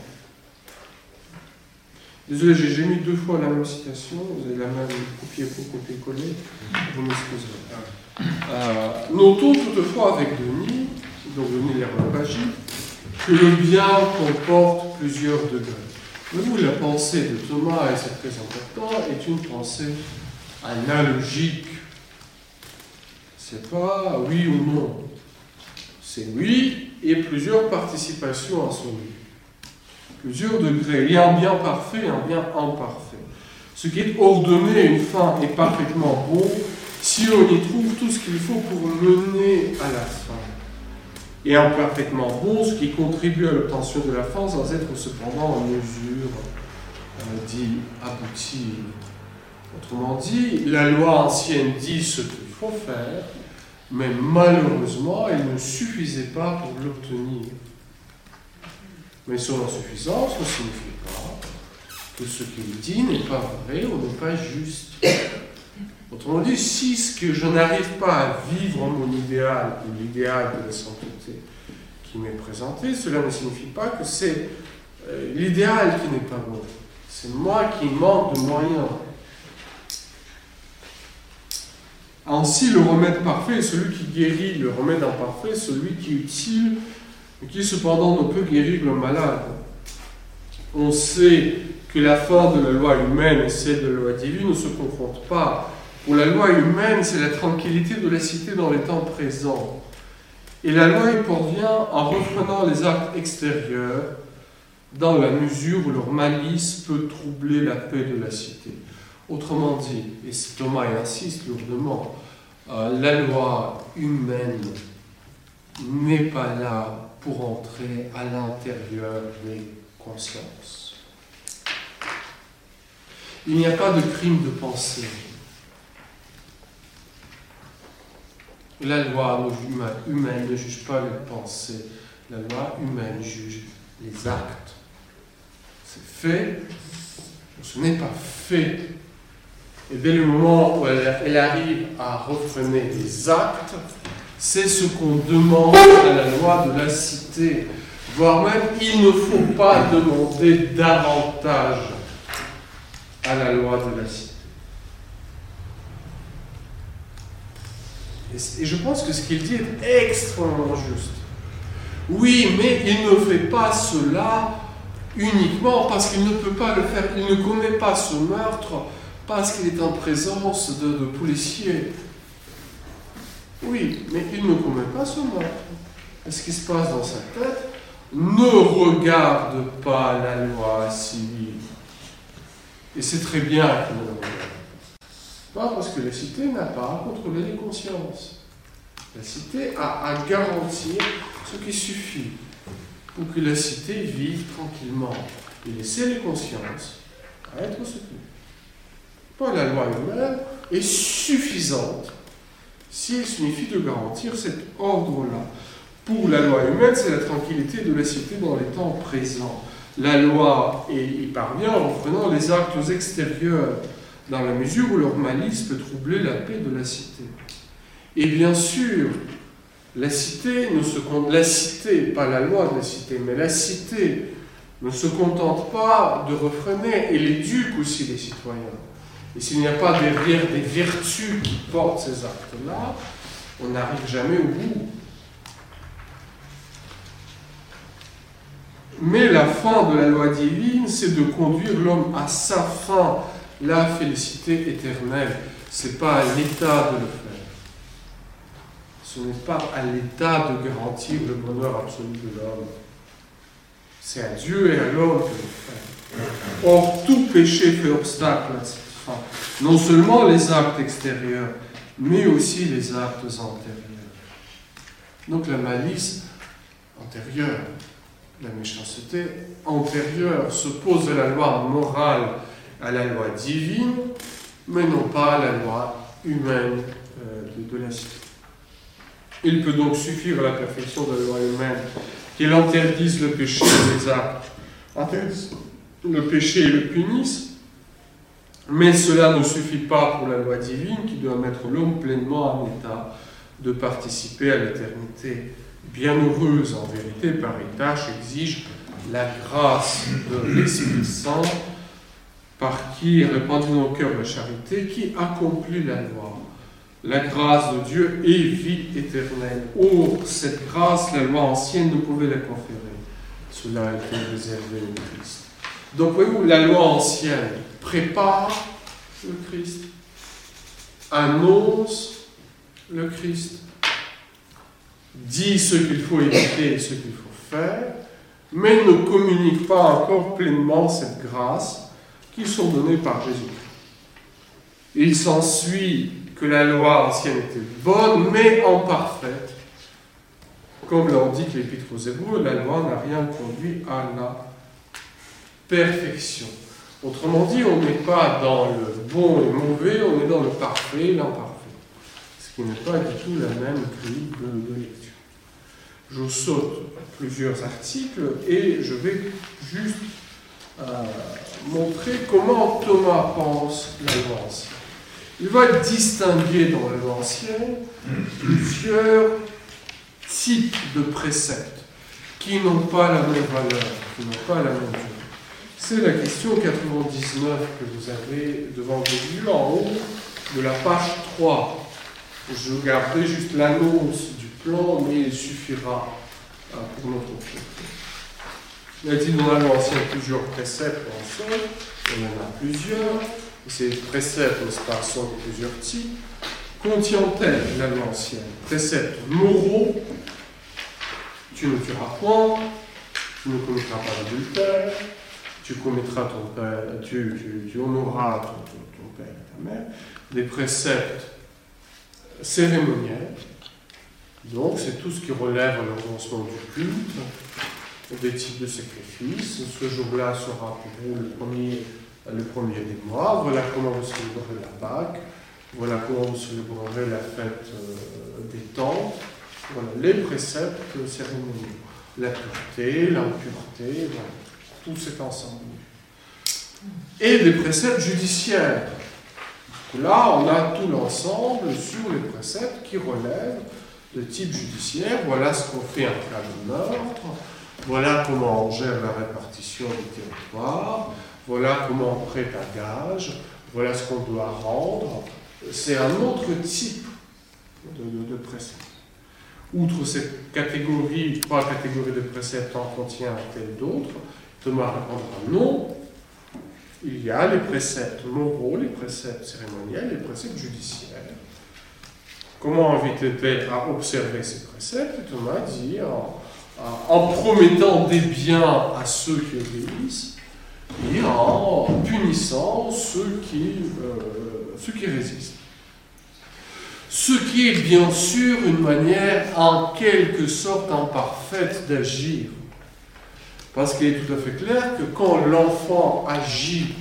désolé, j'ai mis deux fois la même citation, vous avez la même copier pour copier-coller, vous m'excuserez. Euh, notons toutefois avec Denis, donc Denis l'Herbagie, que le bien comporte plusieurs degrés. vous, la pensée de Thomas, et c'est très important, est une pensée analogique. C'est pas oui ou non. C'est oui et plusieurs participations à son oui. Plusieurs degrés. Il y a un bien parfait et un bien imparfait. Ce qui est ordonné une fin est parfaitement bon si on y trouve tout ce qu'il faut pour mener à la fin et un parfaitement bon, ce qui contribue à l'obtention de la fin sans être cependant en mesure euh, d'y aboutir. Autrement dit, la loi ancienne dit ce qu'il faut faire, mais malheureusement, elle ne suffisait pas pour l'obtenir. Mais son insuffisance ne signifie pas que ce qu'il dit n'est pas vrai ou n'est pas juste. Autrement dit, si ce que je n'arrive pas à vivre mon idéal, ou l'idéal de la sainteté qui m'est présenté, cela ne signifie pas que c'est euh, l'idéal qui n'est pas bon. C'est moi qui manque de moyens. Ainsi, le remède parfait est celui qui guérit, le remède imparfait, celui qui est utile, qui cependant ne peut guérir le malade? On sait que la fin de la loi humaine et celle de la loi divine ne se confrontent pas. Pour la loi humaine, c'est la tranquillité de la cité dans les temps présents. Et la loi y parvient en reprenant les actes extérieurs dans la mesure où leur malice peut troubler la paix de la cité. Autrement dit, et Thomas insiste lourdement, euh, la loi humaine n'est pas là pour entrer à l'intérieur des consciences. Il n'y a pas de crime de pensée. La loi humaine ne juge pas les pensées. La loi humaine juge les actes. C'est fait, ce n'est pas fait. Et dès le moment où elle, arrive à refréner les actes, c'est ce qu'on demande à la loi de la cité. Voire même, il ne faut pas demander davantage à la loi de la cité. Et je pense que ce qu'il dit est extrêmement juste. Oui, mais il ne fait pas cela uniquement parce qu'il ne peut pas le faire. Il ne commet pas ce meurtre parce qu'il est en présence de, policiers. Oui, mais il ne commet pas ce meurtre. ce qui se passe dans sa tête ne regarde pas la loi civile. Et c'est très bien qu'il ne regarde pas parce que la cité n'a pas à contrôler les consciences. La cité a à garantir ce qui suffit pour que la cité vive tranquillement et laisser les consciences à être soutenues. Pas la loi humaine est suffisante si elle signifie de garantir cet ordre-là. Pour la loi humaine, c'est la tranquillité de la cité dans les temps présents. La loi y parvient en prenant les actes extérieurs dans la mesure où leur malice peut troubler la paix de la cité. Et bien sûr, la cité, ne se, la cité, pas la loi de la cité, mais la cité ne se contente pas de refréner, elle éduque aussi les citoyens. Et s'il n'y a pas derrière des vertus qui portent ces actes-là, on n'arrive jamais au bout. Mais la fin de la loi divine, c'est de conduire l'homme à sa fin, la félicité éternelle. Ce n'est pas à l'État de le faire. Ce n'est pas à l'État de garantir le bonheur absolu de l'homme. C'est à Dieu et à l'homme que le fait. Or, tout péché fait obstacle à Non seulement les actes extérieurs, mais aussi les actes antérieurs. Donc la malice antérieure, la méchanceté antérieure s'oppose à la loi morale à la loi divine, mais non pas à la loi humaine euh, de, la cité. Il peut donc suffire à la perfection de la loi humaine qu'il interdise le péché et les actes, interdise le péché et le punisse, mais cela ne suffit pas pour la loi divine qui doit mettre l'homme pleinement en état de participer à l'éternité. Bienheureuse en vérité, pareille tâche exige la grâce de l'Esprit Saint par qui est répandue dans nos cœurs la charité, qui accomplit la loi. La grâce de Dieu est vie éternelle. Or, cette grâce, la loi ancienne ne pouvait la conférer. Cela a été réservé au Christ. Donc, voyez-vous, la loi ancienne prépare le Christ, annonce le Christ, dit ce qu'il faut éviter et ce qu'il faut faire, mais ne communique pas encore pleinement cette grâce qui sont données par Jésus. Il s'ensuit que la loi ancienne était bonne, mais imparfaite. Comme l'indique l'Épître aux Hébreux, la loi n'a rien conduit à la perfection. Autrement dit, on n'est pas dans le bon et mauvais, on est dans le parfait et l'imparfait. Ce qui n'est pas du tout la même grille de, lecture. Je saute plusieurs articles et je vais juste euh, montrer comment Thomas pense la loi ancienne. Il va distinguer dans la plusieurs types de préceptes qui n'ont pas la même valeur, qui n'ont pas la même durée. C'est la question 99 que vous avez devant vous en haut de la page 3. Je garderai juste l'annonce du plan, mais il suffira euh, pour notre propos. Il a dit la loi ancienne plusieurs préceptes en sol, il y en a plusieurs. Ces préceptes, n'est-ce pas, sont de plusieurs types. Contient-elle la loi ancienne? Préceptes moraux, tu ne tueras point, tu ne commettras pas d'adultère, tu commettras ton père, tu, honoreras ton, père et ta mère, des préceptes cérémoniels, donc c'est tout ce qui relève à l'avancement du culte, des types de sacrifices. Ce jour-là sera pour vous le premier, le premier des mois. Voilà comment vous célébrerez la Pâque. Voilà comment vous célébrerez la fête euh, des tentes. Voilà les préceptes cérémoniels. La pureté, l'impureté, voilà tout cet ensemble. Et des préceptes judiciaires. Là, on a tout l'ensemble sur les préceptes qui relèvent de type judiciaire. Voilà ce qu'on fait en cas de meurtre. Voilà comment on gère la répartition du territoire. Voilà comment on prête à gage. Voilà ce qu'on doit rendre. C'est un autre type de, de préceptes. Outre cette catégorie, trois catégories de préceptes en contient-elle d'autres Thomas répondra non. Il y a les préceptes moraux, les préceptes cérémoniels, les préceptes judiciaires. Comment inviter à observer ces préceptes Thomas dit en, promettant des biens à ceux qui obéissent et en punissant euh, ceux qui résistent. Ce qui est bien sûr une manière en quelque sorte imparfaite d'agir parce qu'il est tout à fait clair que quand l'enfant agit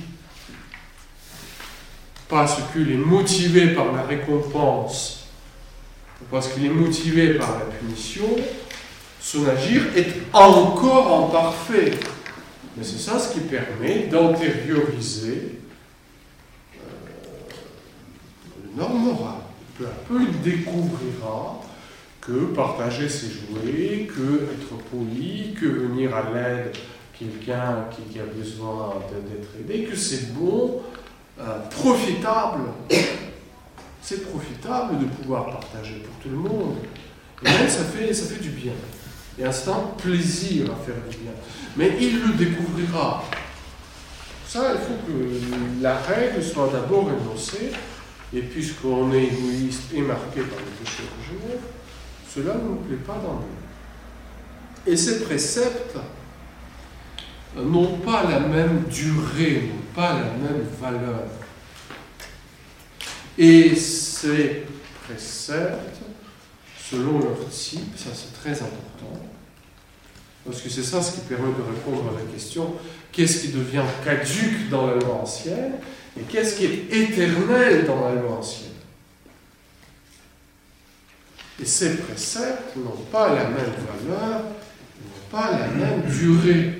parce qu'il est motivé par la récompense, ou parce qu'il est motivé par la punition, son agir est encore imparfait. Mais c'est ça ce qui permet d'antérioriser euh, le norme morale. Peu à peu, il découvrira que partager ses jouets, que être poli, que venir à l'aide quelqu'un qui, a besoin d'être aidé, que c'est bon, euh, profitable. C'est profitable de pouvoir partager pour tout le monde. Et même ça fait, du bien. Et un plaisir à faire du bien. Mais il le découvrira. Ça, il faut que la règle soit d'abord énoncée. Et puisqu'on est égoïste et marqué par le péché originel, cela ne nous plaît pas dans Et ces préceptes n'ont pas la même durée, n'ont pas la même valeur. Et ces préceptes, selon leur type, ça c'est très important, parce que c'est ça ce qui permet de répondre à la question qu'est-ce qui devient caduque dans la loi ancienne et qu'est-ce qui est éternel dans la loi ancienne? Et ces préceptes n'ont pas la même valeur, n'ont pas la même durée.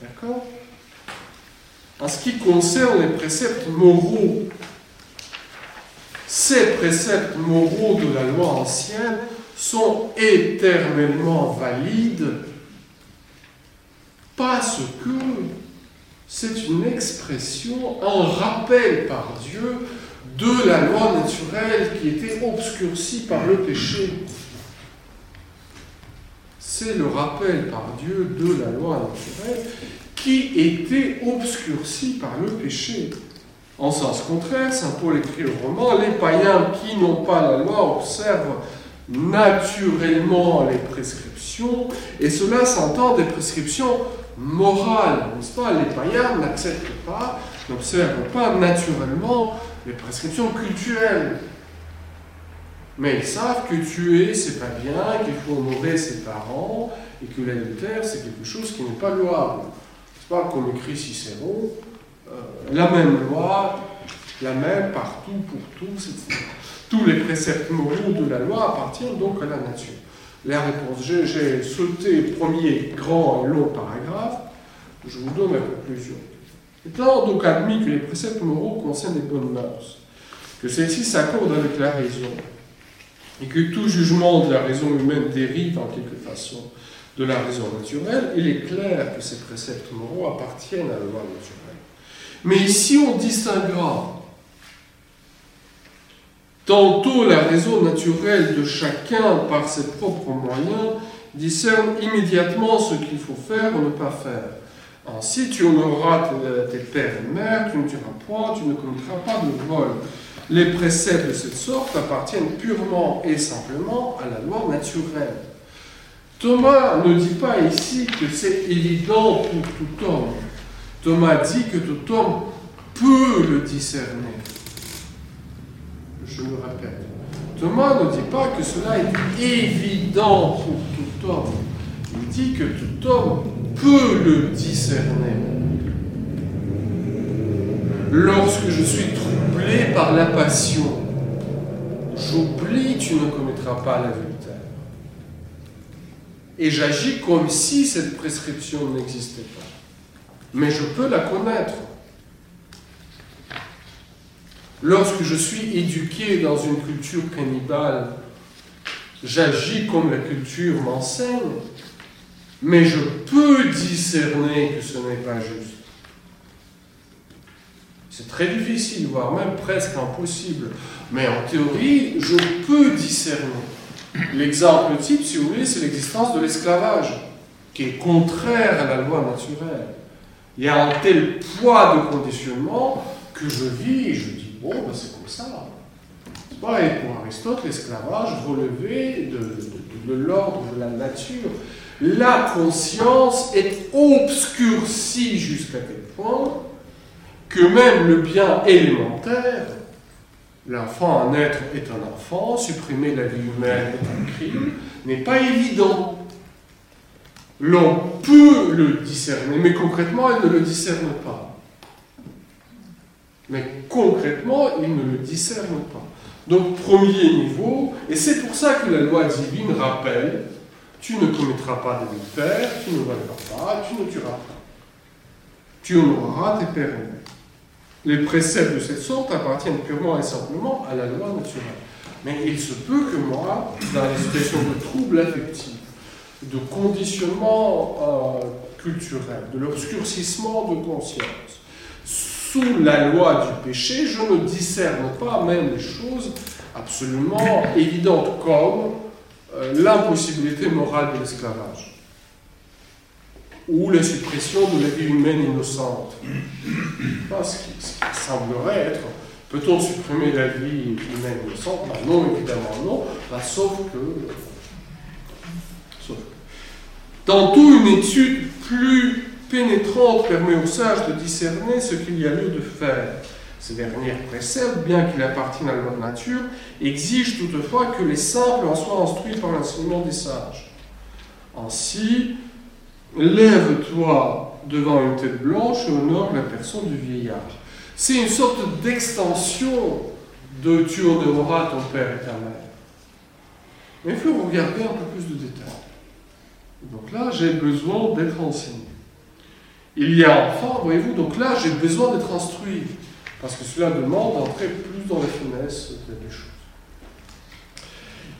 D'accord? En ce qui concerne les préceptes moraux, ces préceptes moraux de la loi ancienne sont éternellement valides parce que c'est une expression, un rappel par Dieu de la loi naturelle qui était obscurcie par le péché. C'est le rappel par Dieu de la loi naturelle qui était obscurcie par le péché. En sens contraire, Saint Paul écrit au roman, les païens qui n'ont pas la loi observent naturellement les prescriptions, et cela s'entend des prescriptions morales, n'est-ce pas? Les païens n'acceptent pas, n'observent pas naturellement les prescriptions culturelles. Mais ils savent que tuer, c'est pas bien, qu'il faut honorer ses parents, et que l'adultère, c'est quelque chose qui n'est pas louable. C'est pas comme écrit Cicéron, euh, la même loi, la même partout, pour tous, etc. Tous les préceptes moraux de la loi appartiennent donc à la nature. La réponse, j'ai sauté premier grand et long paragraphe, je vous donne la conclusion. Étant donc admis que les préceptes moraux concernent les bonnes mœurs, que celles-ci s'accordent avec la raison, et que tout jugement de la raison humaine dérive en quelque façon de la raison naturelle, il est clair que ces préceptes moraux appartiennent à la loi naturelle. Mais ici, on distinguera tantôt la raison naturelle de chacun par ses propres moyens discerne immédiatement ce qu'il faut faire ou ne pas faire. Ainsi, tu honoreras tes pères et mères, tu ne tueras point, tu ne commettras pas de vol. Les préceptes de cette sorte appartiennent purement et simplement à la loi naturelle. Thomas ne dit pas ici que c'est évident pour tout homme. Thomas dit que tout homme peut le discerner. Je me répète. Thomas ne dit pas que cela est évident pour tout homme. Il dit que tout homme peut le discerner. Lorsque je suis troublé par la passion, j'oublie tu ne commettras pas l'adultère. Et j'agis comme si cette prescription n'existait pas. Mais je peux la connaître. Lorsque je suis éduqué dans une culture cannibale, j'agis comme la culture m'enseigne mais je peux discerner que ce n'est pas juste. C'est très difficile, voire même presque impossible. Mais en théorie, je peux discerner. L'exemple type, si vous voulez, c'est l'existence de l'esclavage, qui est contraire à la loi naturelle. Il y a un tel poids de conditionnement que je vis et je dis, bon, ben c'est comme ça. Et pour Aristote, l'esclavage relevait de l'ordre de la nature la conscience est obscurcie jusqu'à tel point que même le bien élémentaire, l'enfant, un être est un enfant, supprimer la vie humaine est un crime, n'est pas évident. L'on peut le discerner, mais concrètement, il ne le discerne pas. Mais concrètement, il ne le discerne pas. Donc, premier niveau, et c'est pour ça que la loi divine rappelle tu ne commettras pas d'adultère, tu ne voleras pas, tu ne tueras pas. Tu honoreras tes pères et. Les préceptes de cette sorte appartiennent purement et simplement à la loi naturelle. Mais il se peut que moi, dans les situations de troubles affectifs, de conditionnement euh, culturel, de l'obscurcissement de conscience, sous la loi du péché, je ne discerne pas même les choses absolument évidentes comme l'impossibilité morale de l'esclavage ou la suppression de la vie humaine innocente. ce, qui, semblerait être, peut-on supprimer la vie humaine innocente? Ben Non, évidemment non, ben, sauf que... Sauf Tantôt une étude plus pénétrante permet aux sages de discerner ce qu'il y a lieu de faire. Ces dernières préceptes, bien qu'ils appartiennent à la nature, exigent toutefois que les simples en soient instruits par l'enseignement des sages. Ainsi, lève-toi devant une tête blanche et honore la personne du vieillard. C'est une sorte d'extension de tu honoreras ton père et ta mère. Mais il faut regarder un peu plus de détails. Donc là, j'ai besoin d'être enseigné. Il y a enfin, voyez-vous, donc là, j'ai besoin d'être instruit. Parce que cela demande d'entrer plus dans la finesse des choses.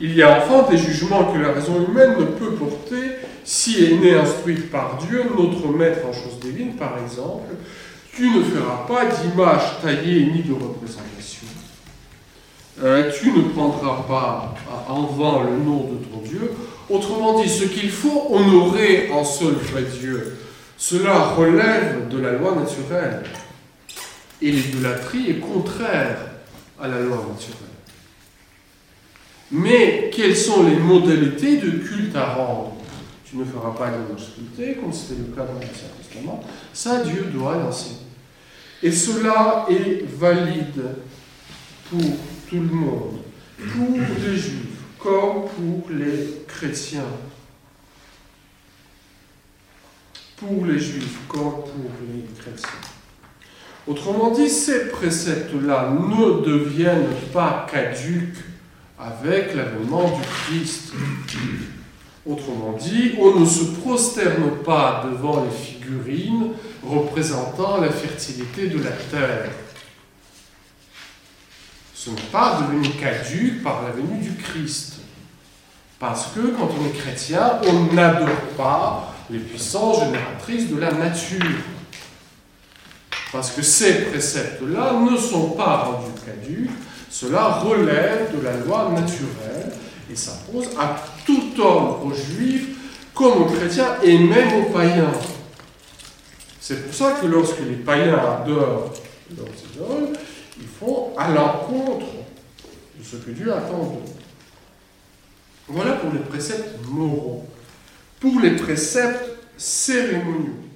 Il y a enfin des jugements que la raison humaine ne peut porter si elle n'est instruite par Dieu, notre maître en choses divines, par exemple. Tu ne feras pas d'image taillée ni de représentation. Euh, tu ne prendras pas en vain le nom de ton Dieu. Autrement dit, ce qu'il faut honorer en seul vrai Dieu, cela relève de la loi naturelle. Et l'idolâtrie est contraire à la loi naturelle. Mais quelles sont les modalités de culte à rendre? Tu ne feras pas sculptée, comme c'était le cas dans l'Ancien Testament. Ça, Dieu doit l'enseigner. Et cela est valide pour tout le monde, pour les juifs comme pour les chrétiens. Pour les juifs comme pour les chrétiens. Autrement dit, ces préceptes-là ne deviennent pas caduques avec l'avènement du Christ. Autrement dit, on ne se prosterne pas devant les figurines représentant la fertilité de la terre. Ce n'est pas devenu caduque par la venue du Christ. Parce que quand on est chrétien, on n'adore pas les puissances génératrices de la nature. Parce que ces préceptes-là ne sont pas rendus caduques, cela relève de la loi naturelle et s'impose à tout homme, aux juifs comme aux chrétiens et même aux païens. C'est pour ça que lorsque les païens adorent leurs idoles, ils font à l'encontre de ce que Dieu attend d'eux. Voilà pour les préceptes moraux. Pour les préceptes cérémoniaux.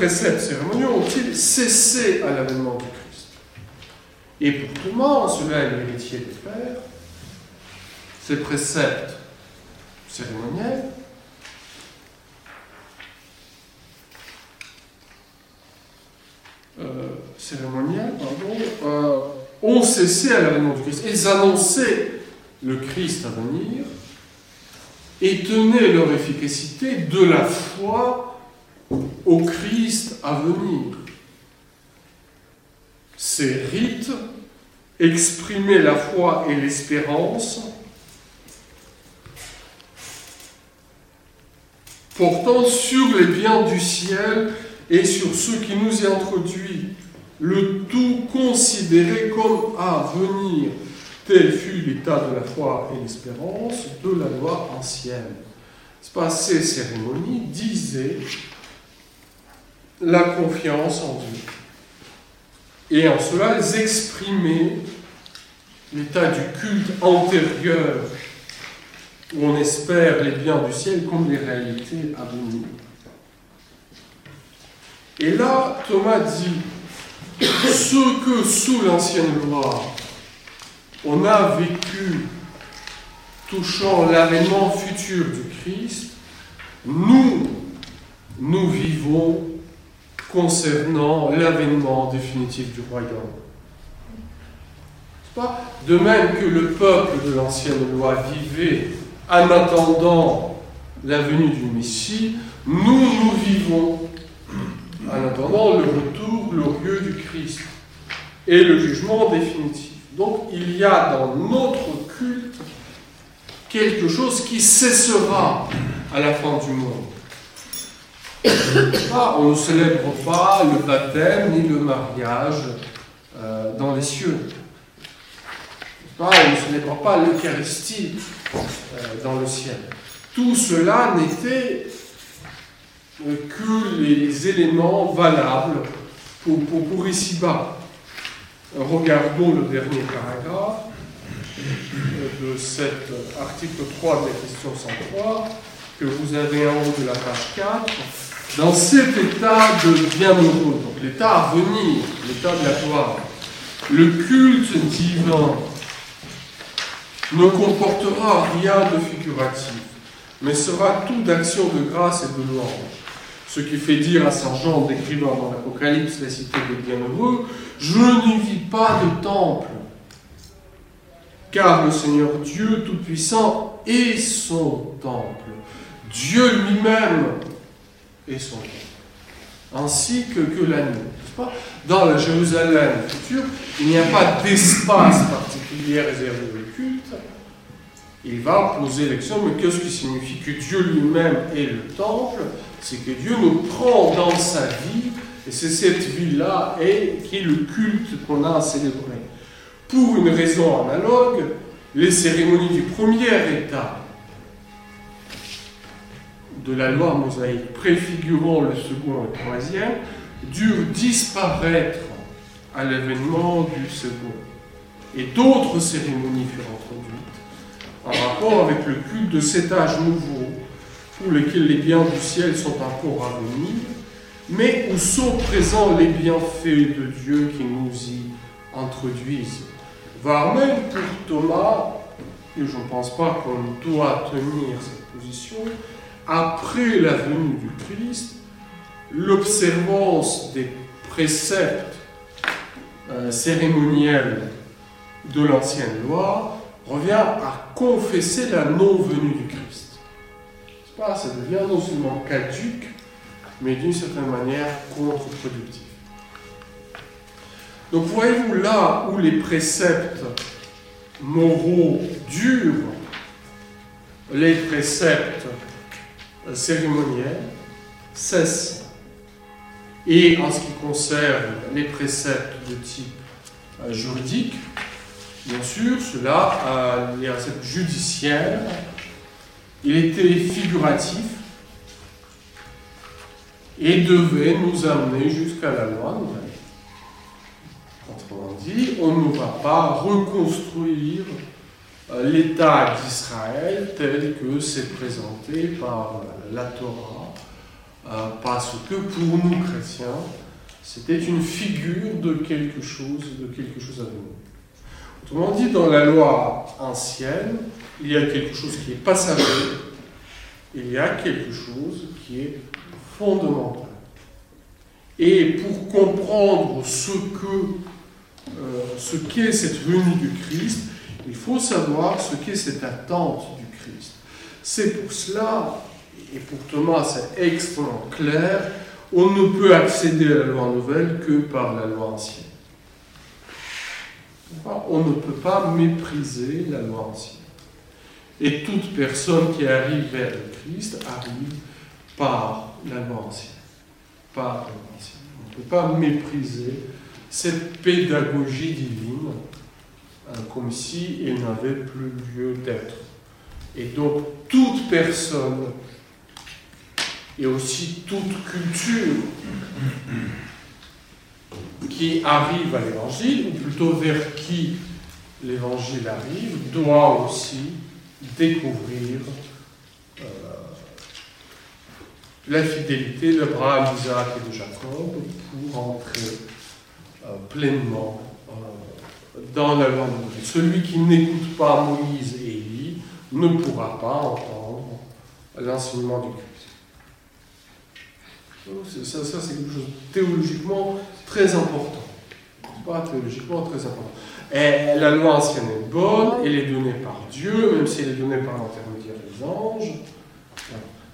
Préceptes cérémoniaux ont-ils cessé à l'avènement du Christ? Et pour Thomas, cela est l'héritier des pères, ces préceptes cérémoniels. Euh, pardon, euh, ont cessé à l'avènement du Christ. Ils annonçaient le Christ à venir et tenaient leur efficacité de la foi au Christ à venir. Ces rites exprimaient la foi et l'espérance, portant sur les biens du ciel et sur ce qui nous est introduit, le tout considéré comme à venir. Tel fut l'état de la foi et l'espérance de la loi ancienne. Ces cérémonies disaient la confiance en Dieu. Et en cela, ils exprimaient l'état du culte antérieur, où on espère les biens du ciel comme les réalités venir. Et là, Thomas dit, ce que sous l'ancienne loi, on a vécu touchant l'avènement futur du Christ, nous, nous vivons concernant l'avènement définitif du royaume. De même que le peuple de l'ancienne loi vivait en attendant la venue du Messie, nous, nous vivons en attendant le retour glorieux du Christ et le jugement définitif. Donc il y a dans notre culte quelque chose qui cessera à la fin du monde. Ah, on ne célèbre pas le baptême ni le mariage euh, dans les cieux. on ne célèbre pas l'Eucharistie euh, dans le ciel. Tout cela n'était que les éléments valables pour, pour, pour ici-bas. Regardons le dernier paragraphe de cet article 3 de la question 103 que vous avez en haut de la page 4. Dans cet état de bienheureux, donc l'état à venir, l'état de la gloire, le culte divin ne comportera rien de figuratif, mais sera tout d'action de grâce et de louange. Ce qui fait dire à Saint Jean, décrivant dans l'Apocalypse la cité des bienheureux, je n'y vis pas de temple, car le Seigneur Dieu Tout-Puissant est son temple. Dieu lui-même est son temple, ainsi que, que la nuit. Dans la Jérusalem future, il n'y a pas d'espace particulier réservé au culte. Il va poser l'action, mais qu'est-ce qui signifie que Dieu lui-même est le temple? C'est que Dieu nous prend dans sa vie, et c'est cette vie-là qui est le culte qu'on a à célébrer. Pour une raison analogue, les cérémonies du premier état de la loi mosaïque préfigurant le second et le troisième durent disparaître à l'avènement du second. Et d'autres cérémonies furent introduites en rapport avec le culte de cet âge nouveau pour lequel les biens du ciel sont encore à venir, mais où sont présents les bienfaits de Dieu qui nous y introduisent? Voire même pour Thomas, et je ne pense pas qu'on doit tenir cette position, après la venue du Christ, l'observance des préceptes euh, cérémoniels de l'ancienne loi revient à confesser la non-venue du Christ. Pas, ça devient non seulement caduque, mais d'une certaine manière contre-productif. Donc voyez-vous là où les préceptes moraux durent, les préceptes cérémoniels cessent. Et en ce qui concerne les préceptes de type euh, juridique, bien sûr, cela, les préceptes judiciaires, il était figuratif et devait nous amener jusqu'à la loi nouvelle. Autrement dit, on ne va pas reconstruire euh, l'État d'Israël tel que c'est présenté par euh, la Torah, euh, parce que pour nous chrétiens, c'était une figure de quelque chose, de quelque chose à venir. Autrement dit, dans la loi ancienne, il y a quelque chose qui est passager, il y a quelque chose qui est fondamental. Et pour comprendre ce que euh, ce qu'est cette venue du Christ, il faut savoir ce qu'est cette attente du Christ. C'est pour cela, et pour Thomas c'est extrêmement clair, on ne peut accéder à la loi nouvelle que par la loi ancienne. On ne peut pas mépriser la loi ancienne? Et toute personne qui arrive vers le Christ arrive par la loi ancienne. On ne peut pas mépriser cette pédagogie divine euh, comme si elle n'avait plus lieu d'être. Et donc toute personne et aussi toute culture qui arrive à l'évangile, ou plutôt vers qui l'évangile arrive, doit aussi découvrir euh, la fidélité d'Abraham, d'Isaac et de Jacob pour entrer euh, pleinement euh, dans la loi nouvelle. Celui qui n'écoute pas Moïse et Élie ne pourra pas entendre l'enseignement du Christ. Ça, c'est quelque chose théologiquement très important. Pas théologiquement très important. La loi ancienne est bonne, elle est donnée par Dieu, même si elle est donnée par l'intermédiaire des anges.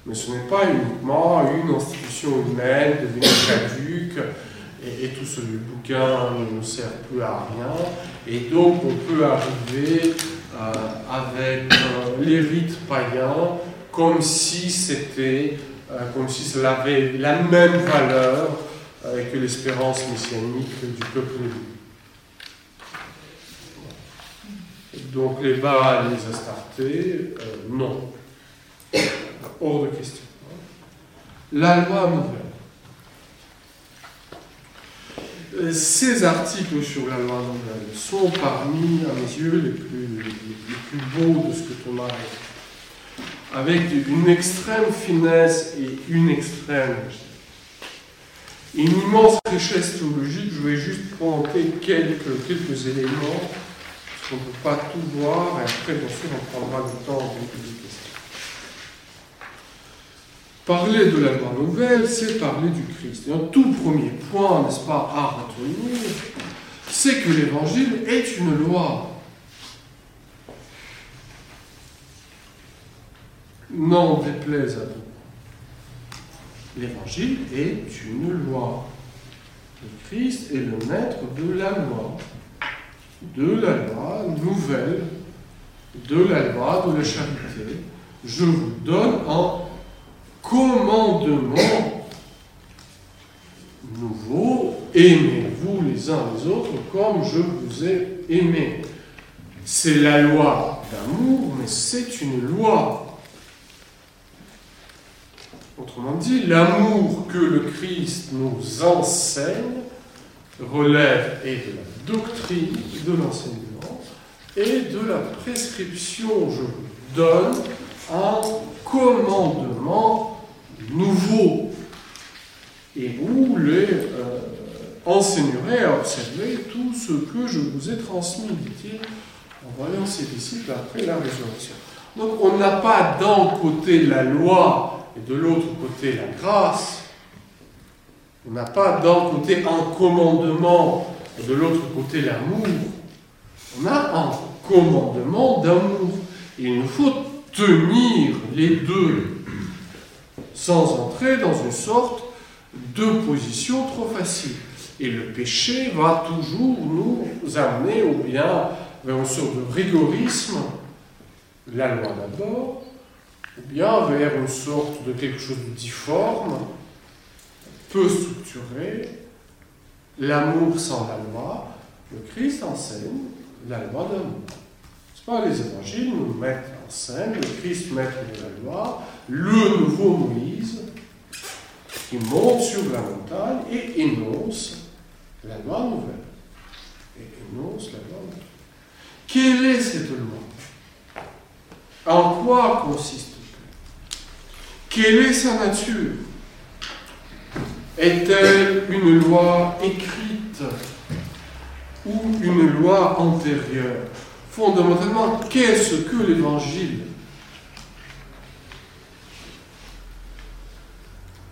Mais ce n'est pas uniquement une institution humaine devenue caduque et, tout ce bouquin ne sert plus à rien. Et donc on peut arriver euh, avec euh, les rites païens comme si c'était, euh, comme si cela avait la même valeur euh, que l'espérance messianique du peuple. Donc les Baals, les Astartés, non. Hors de question. La loi nouvelle. Euh, Ces articles sur la loi nouvelle sont parmi, à mes yeux, les plus, les, plus beaux de ce que Thomas a écrit. Avec une extrême finesse et une extrême une immense richesse théologique. Je vais juste pointer quelques, quelques éléments, parce qu'on ne peut pas tout voir, et après, bien sûr, on prendra du temps. Parler de la loi nouvelle, c'est parler du Christ. Et un tout premier point, n'est-ce pas, à retenir, c'est que l'évangile est une loi. N'en déplaise à vous. L'évangile est une loi. Le Christ est le maître de la loi, de la loi nouvelle, de la loi de la charité. Je vous donne un commandement nouveau. Aimez-vous les uns les autres comme je vous ai aimé. C'est la loi d'amour, mais c'est une loi Autrement dit, l'amour que le Christ nous enseigne relève et de la doctrine, de l'enseignement, et de la prescription. Je vous donne un commandement nouveau. Et vous les euh, enseignerez à observer tout ce que je vous ai transmis, dit-il, en voyant ses disciples après la résurrection. Donc on n'a pas d'un côté la loi et de l'autre côté la grâce, on n'a pas d'un côté un commandement et de l'autre côté l'amour. On a un commandement d'amour. Il nous faut tenir les deux sans entrer dans une sorte de position trop facile. Et le péché va toujours nous amener ou bien vers une sorte de rigorisme, la loi d'abord, ou bien vers une sorte de quelque chose de difforme, peu structuré, l'amour sans la loi, le Christ enseigne la loi d'amour. C'est pas les évangiles nous mettent en scène le Christ maître de la loi, le nouveau Moïse, qui monte sur la montagne et énonce la loi nouvelle. Et énonce la loi nouvelle. Quelle est cette loi? En quoi consiste quelle est sa nature? Est-elle une loi écrite ou une loi antérieure? Fondamentalement, qu'est-ce que l'Évangile?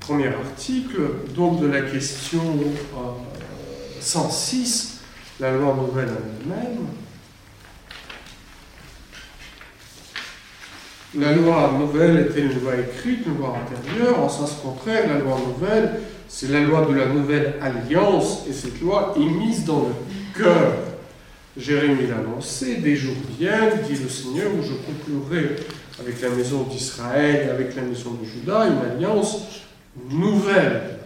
Premier article, donc de la question euh, 106, la loi nouvelle en elle-même. La loi nouvelle était une loi écrite, une loi antérieure. En sens contraire, la loi nouvelle, c'est la loi de la nouvelle alliance, et cette loi est mise dans le cœur. Jérémie l'a annoncé, des jours viennent, dit le Seigneur, où je conclurai avec la maison d'Israël et avec la maison de Juda une alliance nouvelle.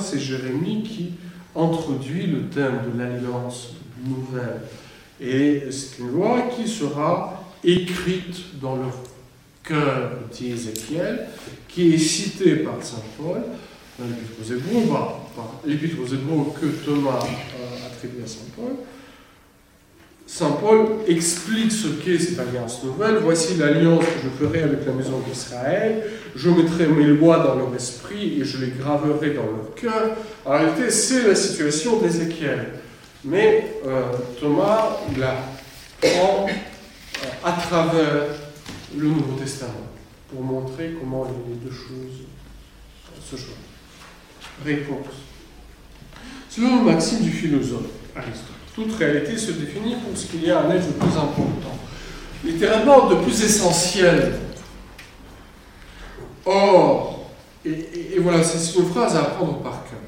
C'est Jérémie qui introduit le thème de l'alliance nouvelle. Et c'est une loi qui sera écrite dans leur cœur, dit Ézéchiel, qui est cité par saint Paul dans l'Épître aux Hébreux, que Thomas attribue à saint Paul. Saint Paul explique ce qu'est cette alliance nouvelle. Voici l'alliance que je ferai avec la maison d'Israël. Je mettrai mes lois dans leur esprit et je les graverai dans leur cœur. En réalité, c'est la situation d'Ézéchiel. Mais euh, Thomas la prend euh, à travers le Nouveau Testament pour montrer comment les deux choses se joignent. Réponse. Selon le maxime du philosophe Aristote, toute réalité se définit pour ce qu'il y a en elle de plus important, littéralement de plus essentiel. Or, et, voilà, c'est une phrase à apprendre par cœur,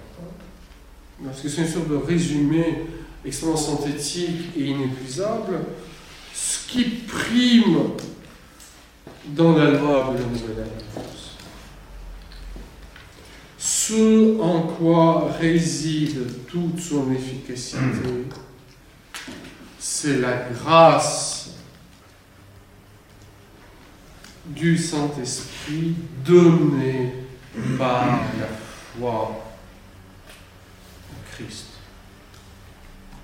parce que c'est une sorte de résumé extrêmement synthétique et inépuisable. Ce qui prime dans la loi de la nouvelle ce en quoi réside toute son efficacité, c'est la grâce du Saint-Esprit donnée par la foi en Christ.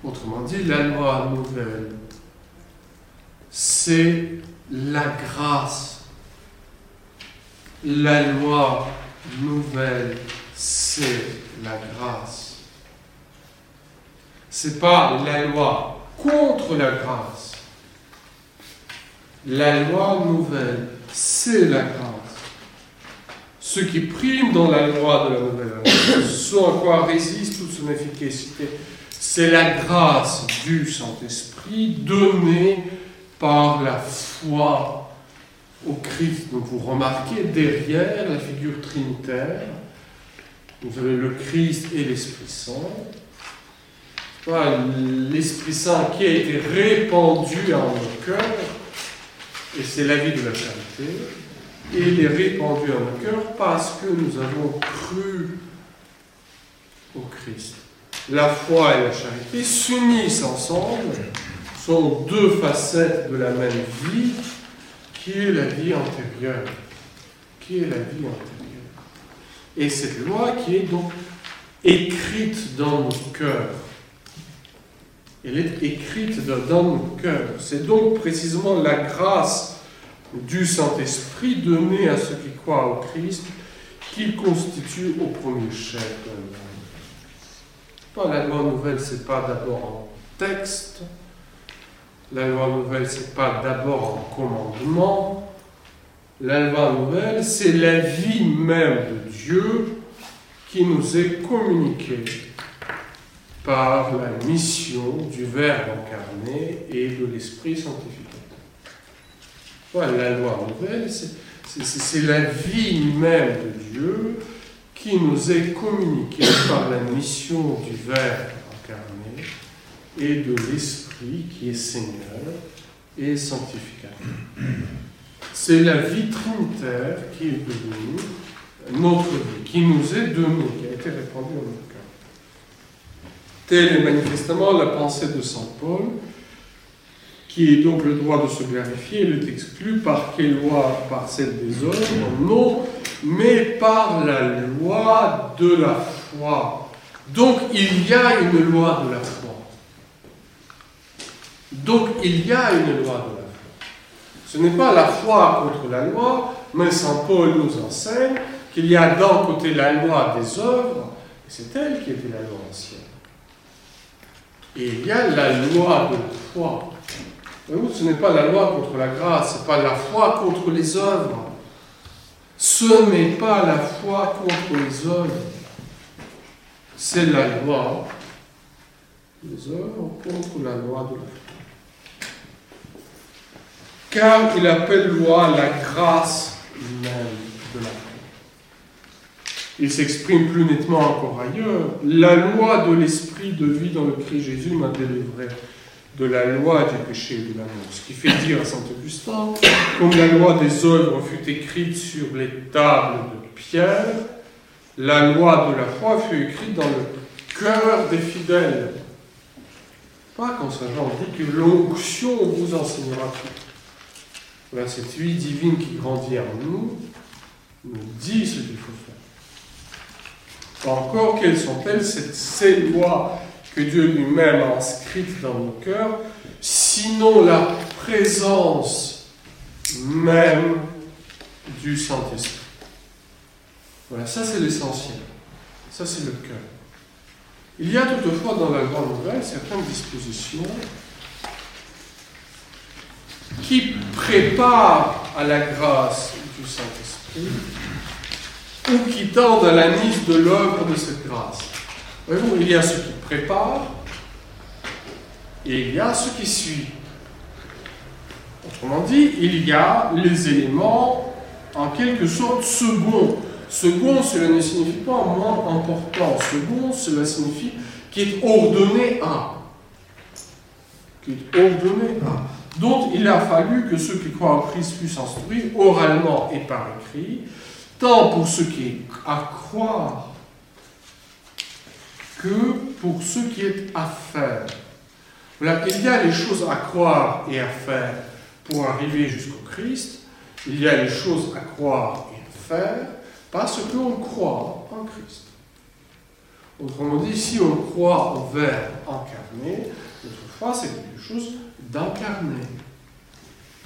Autrement dit, la loi nouvelle, c'est la grâce. La loi nouvelle, c'est la grâce. C'est pas la loi contre la grâce. La loi nouvelle, c'est la grâce. Ce qui prime dans la loi de la nouvelle ce à *coughs* quoi résiste toute son efficacité, c'est la grâce du Saint-Esprit donnée par la foi au Christ. Donc vous remarquez derrière la figure trinitaire, vous avez le Christ et l'Esprit Saint l'Esprit Saint qui a été répandu en nos cœurs, et c'est la vie de la charité, et il est répandu en nos cœurs parce que nous avons cru au Christ. La foi et la charité s'unissent ensemble, sont deux facettes de la même vie, qui est la vie. Qui est la vie antérieure. Et cette loi qui est donc écrite dans nos cœurs elle est écrite dans nos cœurs. C'est donc précisément la grâce du Saint-Esprit donnée à ceux qui croient au Christ qui constitue au premier chef la loi. La loi nouvelle, ce n'est pas d'abord un texte. La loi nouvelle, ce n'est pas d'abord un commandement. La loi nouvelle, c'est la vie même de Dieu qui nous est communiquée par la mission du Verbe incarné et de l'Esprit sanctificateur. Voilà, la loi nouvelle, c'est la vie même de Dieu qui nous est communiquée *coughs* par la mission du Verbe incarné et de l'Esprit qui est Seigneur et sanctificateur. C'est la vie trinitaire qui est devenue notre vie, qui nous est donnée, qui a été répandue en nous. Telle est manifestement la pensée de Saint Paul, qui est donc le droit de se glorifier, il est exclu par quelle loi? Par celle des hommes Non, mais par la loi de la foi. Donc il y a une loi de la foi. Donc il y a une loi de la foi. Ce n'est pas la foi contre la loi, mais Saint Paul nous enseigne qu'il y a d'un côté la loi des œuvres, et c'est elle qui était la loi ancienne. Et il y a la loi de foi. ce n'est pas la loi contre la grâce, ce n'est pas la foi contre les œuvres. Ce n'est pas la foi contre les œuvres. C'est la loi des œuvres contre la loi de la foi. Car il appelle loi la grâce même de la foi il s'exprime plus nettement encore ailleurs. La loi de l'esprit de vie dans le Christ Jésus m'a délivré de la loi du péché et de la mort. Ce qui fait dire à Saint Augustin, comme la loi des œuvres fut écrite sur les tables de pierre, la loi de la foi fut écrite dans le cœur des fidèles. Pas quand Saint Jean dit que l'onction vous enseignera tout. Voilà, cette vie divine qui grandit en nous nous dit ce qu'il faut faire. Encore, quelles sont-elles ces lois que Dieu lui-même a inscrites dans nos cœurs sinon la présence même du Saint-Esprit. Voilà, ça c'est l'essentiel. Ça c'est le cœur. Il y a toutefois dans la Grande Nouvelle certaines dispositions qui préparent à la grâce du Saint-Esprit qui tendent à la mise de l'œuvre de cette grâce. Voyez-vous, il y a ce qui prépare et il y a ce qui suit. Autrement dit, il y a les éléments en quelque sorte seconds. Second, cela ne signifie pas moins important. Second, cela signifie qui est ordonné à. Qui est ordonné à. Donc, il a fallu que ceux qui croient en Christ puissent instruire oralement et par écrit, tant pour ceux qui est à croire que pour ce qui est à faire. Voilà, il y a les choses à croire et à faire pour arriver jusqu'au Christ. Il y a les choses à croire et à faire parce qu'on croit en Christ. Autrement dit, si on croit au Verbe incarné, foi, c'est quelque chose d'incarné.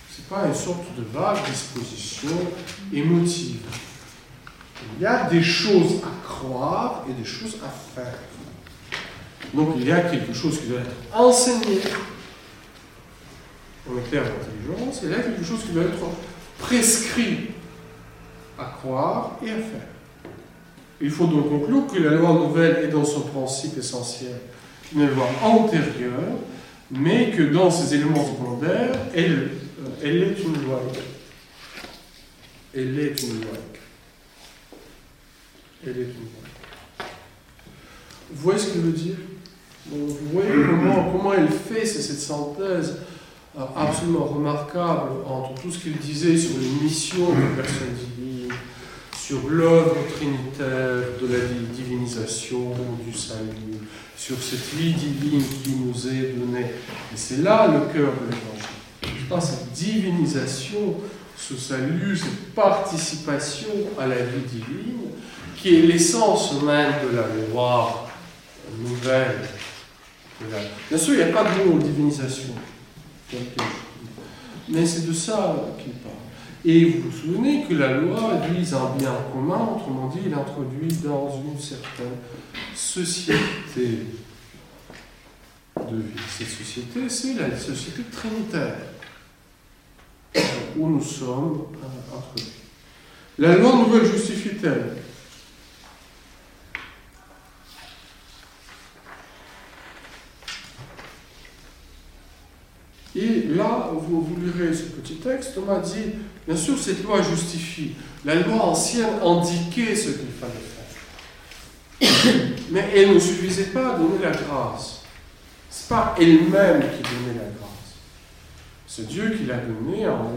Ce n'est pas une sorte de vague disposition émotive. Il y a des choses à croire et des choses à faire. Donc il y a quelque chose qui doit être enseigné en éclair d'intelligence, et il y a quelque chose qui doit être prescrit à croire et à faire. Il faut donc conclure que la loi nouvelle est dans son principe essentiel une loi antérieure, mais que dans ses éléments secondaires, elle, euh, elle est une loi. Elle est une loi. Vous voyez ce qu'il veut dire Vous voyez comment, comment elle fait cette synthèse euh, absolument remarquable entre tout ce qu'il disait sur les missions de la personne divine, sur l'œuvre trinitaire de la divinisation, du salut, sur cette vie divine qui nous est donnée. Et c'est là le cœur de l'évangile. Pas cette divinisation, ce salut, cette participation à la vie divine, qui est l'essence même de la loi nouvelle. Bien sûr, il n'y a pas de mot divinisation, mais c'est de ça qu'il parle. Et vous vous souvenez que la loi vise un bien commun, autrement dit, il introduit dans une certaine société de vie. Cette société, c'est la société trinitaire, où nous sommes euh, introduits. La loi nouvelle justifie-t-elle Et là, vous, vous, lirez ce petit texte, Thomas dit, bien sûr, cette loi justifie. La loi ancienne indiquait ce qu'il fallait faire. Mais elle ne suffisait pas à donner la grâce. Ce n'est pas elle-même qui donnait la grâce. C'est Dieu qui l'a donnée en...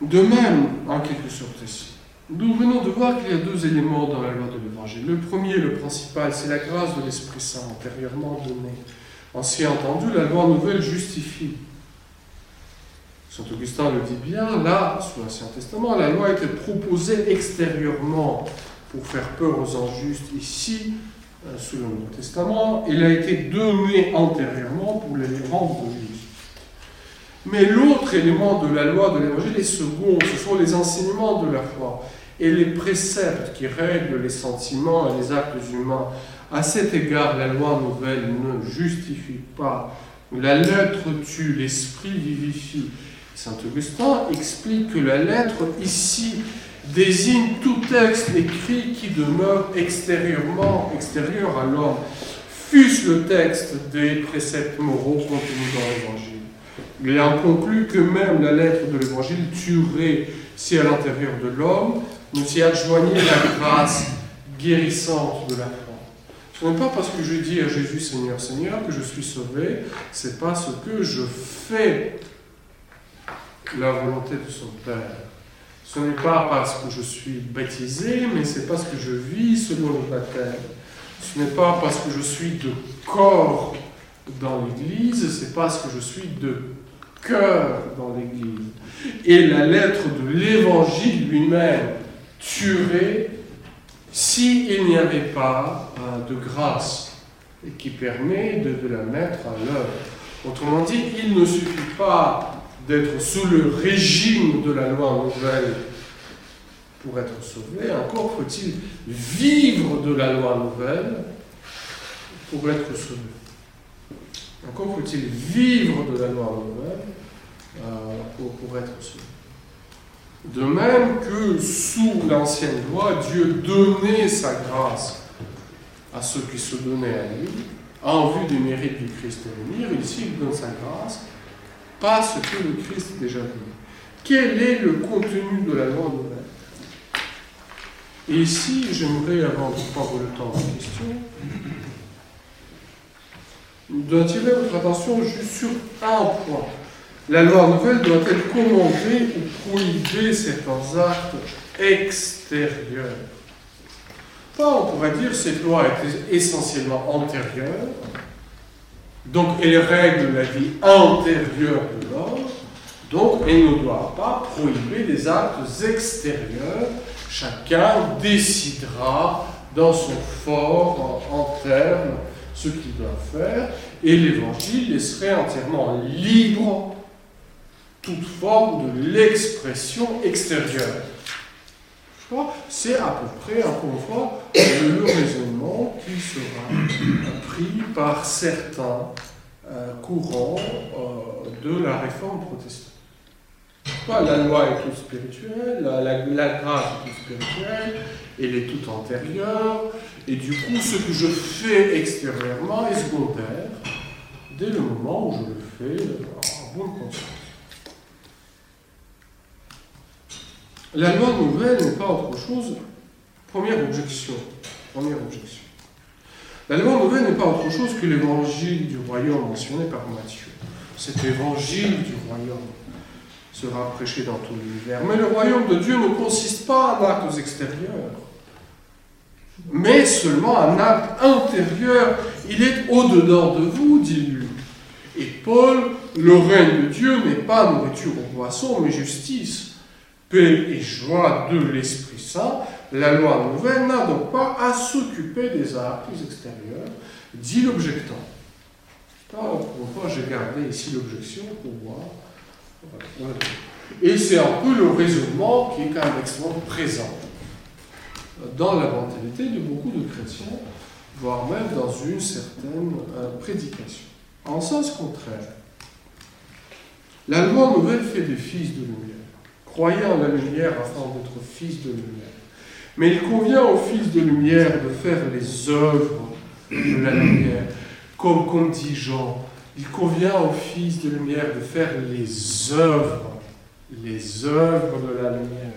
De même, en quelque sorte ici. Nous venons de voir qu'il y a deux éléments dans la loi de l'Évangile. Le premier, le principal, c'est la grâce de l'Esprit Saint antérieurement donnée. Ainsi entendu, la loi nouvelle justifie. Saint Augustin le dit bien, là, sous l'Ancien Testament, la loi était proposée extérieurement pour faire peur aux injustes. Ici, sous le Nouveau Testament, elle a été donnée antérieurement pour les rendre justes. Mais l'autre élément de la loi de l'Évangile est second, ce sont les enseignements de la foi et les préceptes qui règlent les sentiments et les actes humains. À cet égard, la loi nouvelle ne justifie pas. La lettre tue, l'esprit vivifie. Saint Augustin explique que la lettre ici désigne tout texte écrit qui demeure extérieurement, extérieur à l'homme, fût-ce le texte des préceptes moraux contenus dans l'Évangile. Il en conclut que même la lettre de l'Évangile tuerait si à l'intérieur de l'homme nous s'y adjoignait la grâce guérissante de la foi. Ce n'est pas parce que je dis à Jésus Seigneur, Seigneur que je suis sauvé, c'est parce que je fais la volonté de son Père. Ce n'est pas parce que je suis baptisé, mais c'est parce que je vis selon le baptême. Ce n'est pas parce que je suis de corps dans l'Église, c'est parce que je suis de cœur dans l'Église. Et la lettre de l'Évangile lui-même tuerait s'il n'y avait pas de grâce qui permet de, de la mettre à l'œuvre. Autrement dit, il ne suffit pas d'être sous le régime de la loi nouvelle pour être sauvé, encore faut-il vivre de la loi nouvelle pour être sauvé. Encore faut-il vivre de la loi nouvelle euh, pour, être sauvé. De même que sous l'ancienne loi, Dieu donnait sa grâce à ceux qui se donnaient à lui, en vue du mérite du Christ à venir, ici il donne sa grâce, pas ce que le Christ a déjà donné. Quel est le contenu de la loi nouvelle? Et ici, j'aimerais, avant de prendre le temps de question, d'attirer votre attention juste sur un point. La loi nouvelle doit-elle commander ou prohiber certains actes extérieurs Pas, on pourrait dire, cette loi est essentiellement antérieure, donc elle règle la vie antérieure de l'homme, donc elle ne doit pas prohiber des actes extérieurs. Chacun décidera dans son fort en ce qu'il doit faire, et l'Évangile laisserait entièrement libre toute forme de l'expression extérieure. C'est à peu près, encore une le raisonnement qui sera *clears throat* pris par certains euh, courants euh, de la réforme protestante. La loi est toute spirituelle, la, la, grâce est toute spirituelle, elle est toute antérieure, et du coup, ce que je fais extérieurement est secondaire dès le moment où je le fais en bonne conscience. La loi nouvelle n'est pas autre chose. Première objection. Première objection. La loi nouvelle n'est pas autre chose que l'évangile du royaume mentionné par Matthieu. Cet évangile du royaume sera prêché dans tout l'univers. Mais le royaume de Dieu ne consiste pas en actes extérieurs, mais seulement en acte intérieur. Il est au-dedans de vous, dit lui. Et Paul, le règne de Dieu n'est pas nourriture au poisson, mais justice, paix et joie de l'Esprit Saint. La loi nouvelle n'a donc pas à s'occuper des actes extérieurs, dit l'objectant. Pourquoi j'ai gardé ici l'objection pour voir et c'est un peu le raisonnement qui est quand même extrêmement présent dans la mentalité de beaucoup de chrétiens, voire même dans une certaine euh, prédication. En sens contraire, la loi nouvelle fait des fils de lumière. Croyez en la lumière afin d'être fils de lumière. Mais il convient aux fils de lumière de faire les œuvres de la lumière, comme, comme dit Jean il convient aux fils de lumière de faire les œuvres, les œuvres de la lumière,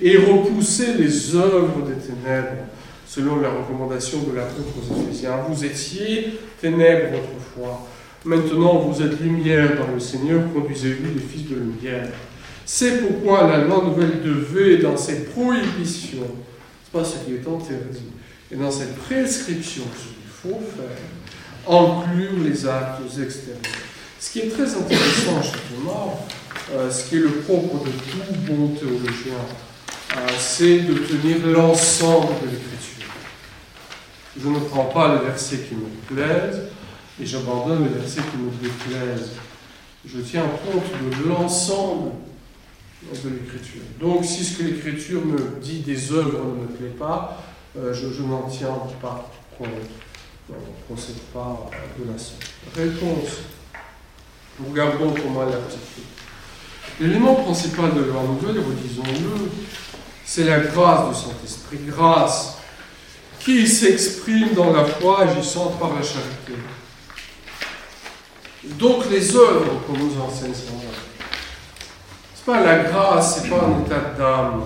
et repousser les œuvres des ténèbres, selon la recommandation de l'apôtre aux Éphésiens. Vous étiez ténèbres autrefois, maintenant vous êtes lumière dans le Seigneur, conduisez-vous les fils de lumière. C'est pourquoi la loi nouvelle devait, dans ses prohibitions, c'est pas ce qui est interdit, et dans cette prescription, ce qu'il faut faire, inclure les actes extérieurs. Ce qui est très intéressant Thomas, euh, ce qui est le propre de tout bon théologien, euh, c'est de tenir l'ensemble de l'écriture. Je ne prends pas le verset qui me plaise et j'abandonne le verset qui me déplaise. Je tiens compte de l'ensemble de l'écriture. Donc si ce que l'écriture me dit des œuvres ne me plaît pas, euh, je, n'en tiens pas compte on ne procède pas de la sorte. Réponse. Regardons comment l'articule. L'élément principal de la nouvelle, redisons-le, c'est la grâce du Saint-Esprit. Grâce qui s'exprime dans la foi agissante par la charité. Donc les œuvres qu'on nous enseigne pas la grâce, c'est pas un état d'âme.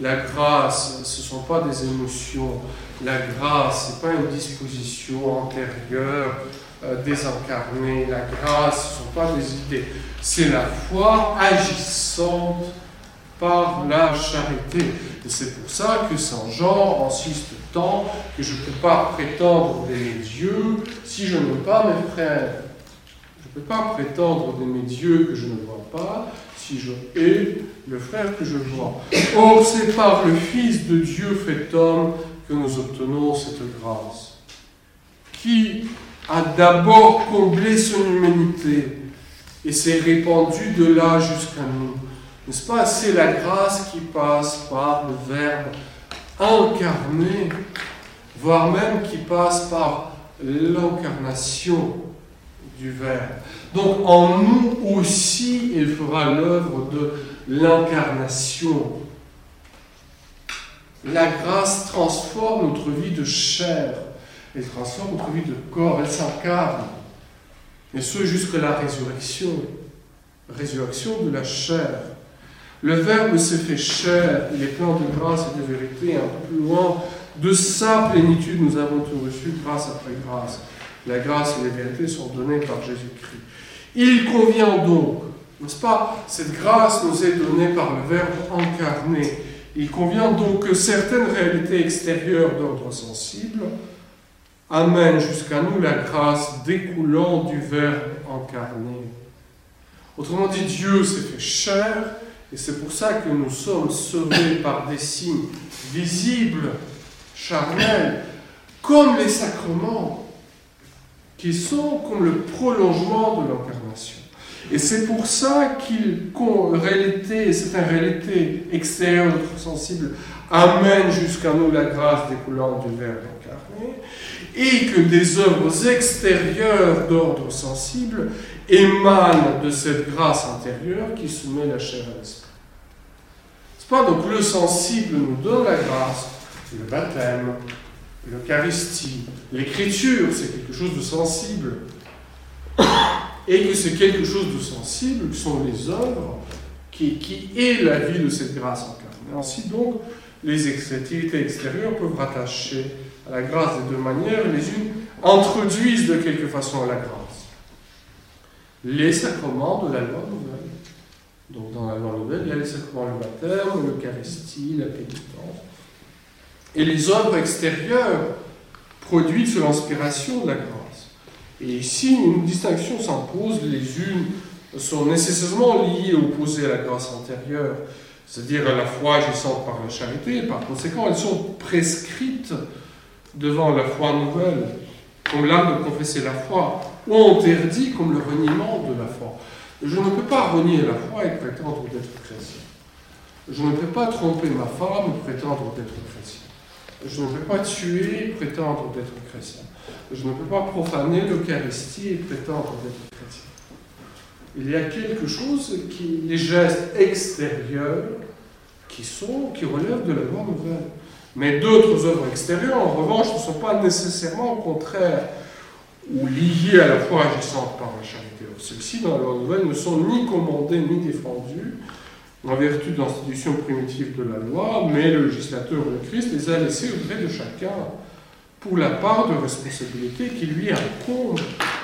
La grâce, ce ne sont pas des émotions. La grâce, ce n'est pas une disposition antérieure euh, désincarnée. La grâce, ce ne sont pas des idées. C'est la foi agissante par la charité. Et c'est pour ça que Saint Jean insiste tant que je ne peux pas prétendre d'aimer Dieu si je n'aime pas mes frères. Je ne peux pas prétendre d'aimer Dieu que je ne vois pas si je hais le frère que je vois. Or, c'est par le Fils de Dieu fait homme que nous obtenons cette grâce. qui a d'abord comblé son humanité et s'est répandu de là jusqu'à nous. N'est-ce pas? C'est la grâce qui passe par le Verbe incarné, voire même qui passe par l'incarnation Verbe. Donc en nous aussi, il fera l'œuvre de l'incarnation. La grâce transforme notre vie de chair, elle transforme notre vie de corps, elle s'incarne. Et ce jusqu'à la résurrection, résurrection de la chair. Le Verbe s'est fait chair, il est plein de grâce et de vérité, un peu plus loin. De sa plénitude, nous avons tout reçu grâce après grâce. La grâce et la vérité sont données par Jésus-Christ. Il convient donc, n'est-ce pas, cette grâce nous est donnée par le Verbe incarné. Il convient donc que certaines réalités extérieures d'ordre sensible amènent jusqu'à nous la grâce découlant du Verbe incarné. Autrement dit, Dieu s'est fait chair, et c'est pour ça que nous sommes sauvés par des signes visibles, charnels, comme les sacrements, qui sont comme le prolongement de l'incarnation. Et c'est pour ça qu'il, réalité, c'est réalité extérieure, sensible, amène jusqu'à nous la grâce découlant du Verbe incarné, et que des œuvres extérieures d'ordre sensible émanent de cette grâce intérieure qui soumet la chair à l'esprit. C'est pas donc le sensible nous donne la grâce, le baptême, l'Eucharistie, l'écriture, c'est quelque chose de sensible. Et que c'est quelque chose de sensible, qui sont les œuvres, qui, qui est la vie de cette grâce incarnée. Ainsi donc, les activités extérieures peuvent rattacher à la grâce de deux manières, les unes introduisent de quelque façon la grâce. Les sacrements de la loi nouvelle. Donc dans la loi nouvelle, il y a les sacrements, le baptême, l'Eucharistie, la pénitence. Et les œuvres extérieures produites sous l'inspiration de la grâce. Et ici, une distinction s'impose. Les unes sont nécessairement liées, opposées à la grâce antérieure, c'est-à-dire à la foi agissante par la charité. Par conséquent, elles sont prescrites devant la foi nouvelle, comme l'art de confesser la foi, ou interdit comme le reniement de la foi. Je ne peux pas renier la foi et prétendre d'être chrétien. Je ne peux pas tromper ma femme et prétendre d'être chrétien. Je ne peux pas tuer et prétendre d'être chrétien. Je ne peux pas profaner l'Eucharistie et prétendre d'être chrétien. Il y a quelque chose qui, les gestes extérieurs, qui sont, qui relèvent de la loi nouvelle. Mais d'autres œuvres extérieures, en revanche, ne sont pas nécessairement contraires ou liées à la foi agissante par la charité. Celles-ci, dans la loi nouvelle, ne sont ni commandées ni défendues en vertu de l'institution primitive de la loi, mais le législateur, le Christ, les a laissées au gré de chacun pour la part de responsabilité qui lui incombe.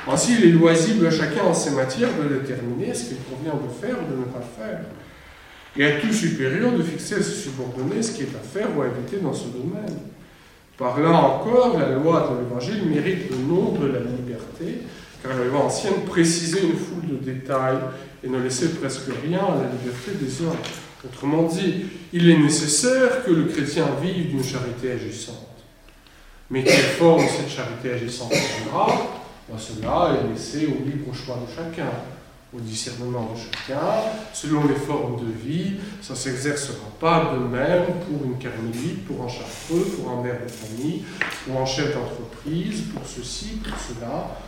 Ainsi, il est loisible à chacun en ces matières de déterminer ce qu'il convient de faire ou de ne pas faire et à tout supérieur de fixer à se subordonner ce qui est à faire ou à éviter dans ce domaine. Par là encore, la loi de l'Évangile mérite le nom de la liberté, car la loi ancienne précisait une foule de détails et ne laissait presque rien à la liberté des hommes. Autrement dit, il est nécessaire que le chrétien vive d'une charité agissante. Mais quelle forme cette charité agissante prendra? Ben Cela est laissé au libre choix de chacun au discernement de chacun, selon les formes de vie. Ça ne s'exercera pas de même pour une carmélite, pour un chartreux, pour un maire de famille, pour un chef d'entreprise, pour ceci, pour cela.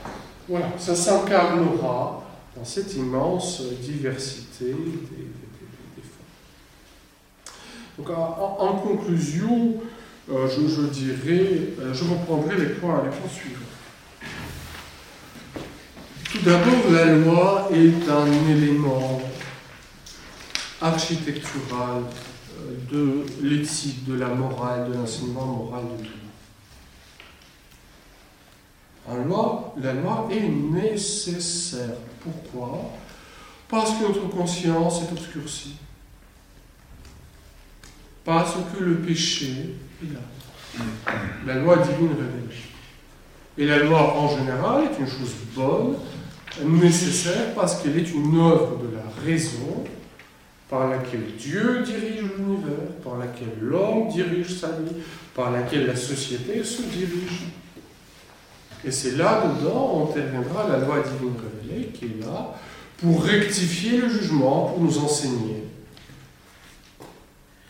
Voilà, ça s'incarnera dans cette immense diversité des, formes. Donc, en, conclusion, euh, je, dirais, euh, je reprendrai les points, les points suivants. Tout d'abord, la loi est un élément architectural euh, de l'éthique, de la morale, de l'enseignement moral de tout. La loi, la loi est nécessaire. Pourquoi Parce que notre conscience est obscurcie. Parce que le péché est là. La loi divine révèle. Et la loi en général est une chose bonne nécessaire parce qu'elle est une œuvre de la raison par laquelle Dieu dirige l'univers, par laquelle l'homme dirige sa vie, par laquelle la société se dirige. Et c'est là-dedans interviendra la loi divine révélée qui est là pour rectifier le jugement, pour nous enseigner.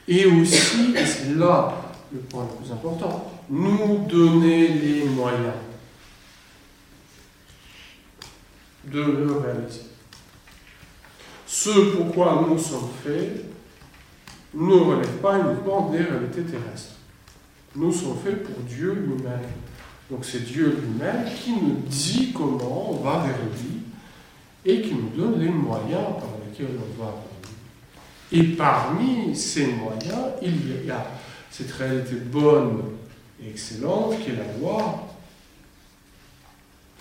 Et aussi, et c'est là le point le plus important, nous donner les moyens de le réaliser. Ce pourquoi nous sommes faits ne relève pas uniquement des réalités terrestres. Nous sommes faits pour Dieu lui-même. Donc c'est Dieu lui-même qui nous dit comment on va vers lui et qui nous donne les moyens par lesquels on va vers lui. Et parmi ces moyens, il y a cette réalité bonne et excellente qui est la loi,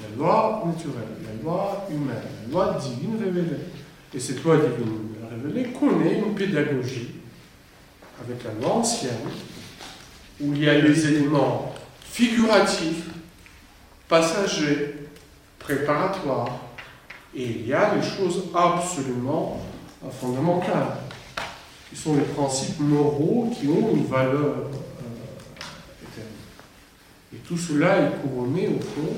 la loi naturelle, la loi humaine, la loi divine révélée. Et cette loi divine révélée connaît une pédagogie avec la loi ancienne, où il y a les éléments figuratifs, passagers, préparatoires, et il y a les choses absolument fondamentales, qui sont les principes moraux qui ont une valeur euh, éternelle. Et tout cela est couronné, au fond,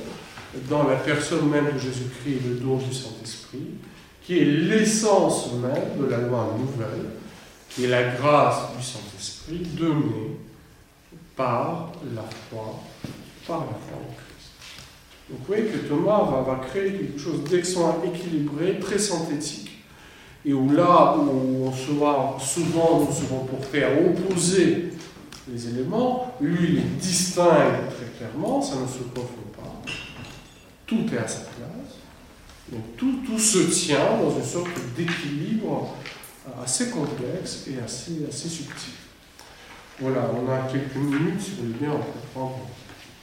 dans la personne même de Jésus-Christ le don du Saint-Esprit, qui est l'essence même de la loi nouvelle, qui est la grâce du Saint-Esprit donnée par la foi, par la foi en Christ. Donc vous voyez que Thomas va, créer quelque chose d'excellent, équilibré, très synthétique, et où là où on sera souvent, nous serons portés à opposer les éléments, lui il les distingue très clairement, ça ne se confond pas. Tout est à sa place. Donc tout, tout se tient dans une sorte d'équilibre assez complexe et assez, assez subtil. Voilà, on a quelques minutes, si vous voulez bien, on peut prendre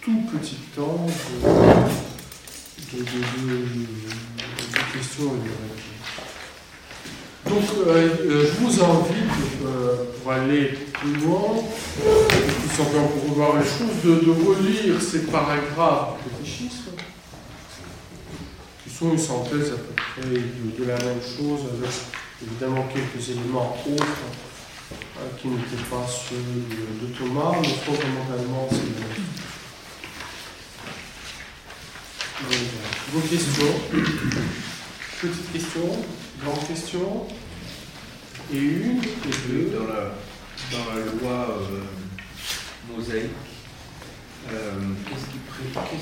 tout petit temps de, questions et de réponses. Donc, euh, euh, je vous invite, euh, pour aller plus loin, tout simplement pour revoir les choses, de, relire ces paragraphes du catéchisme, qui sont une synthèse à peu près de, la même chose, avec évidemment quelques éléments autres qui n'étaient pas ceux de, Thomas, mais fondamentalement c'est Vos questions. Petite question Grande question Et une et deux. Dans la, loi euh, mosaïque, euh, qu'est-ce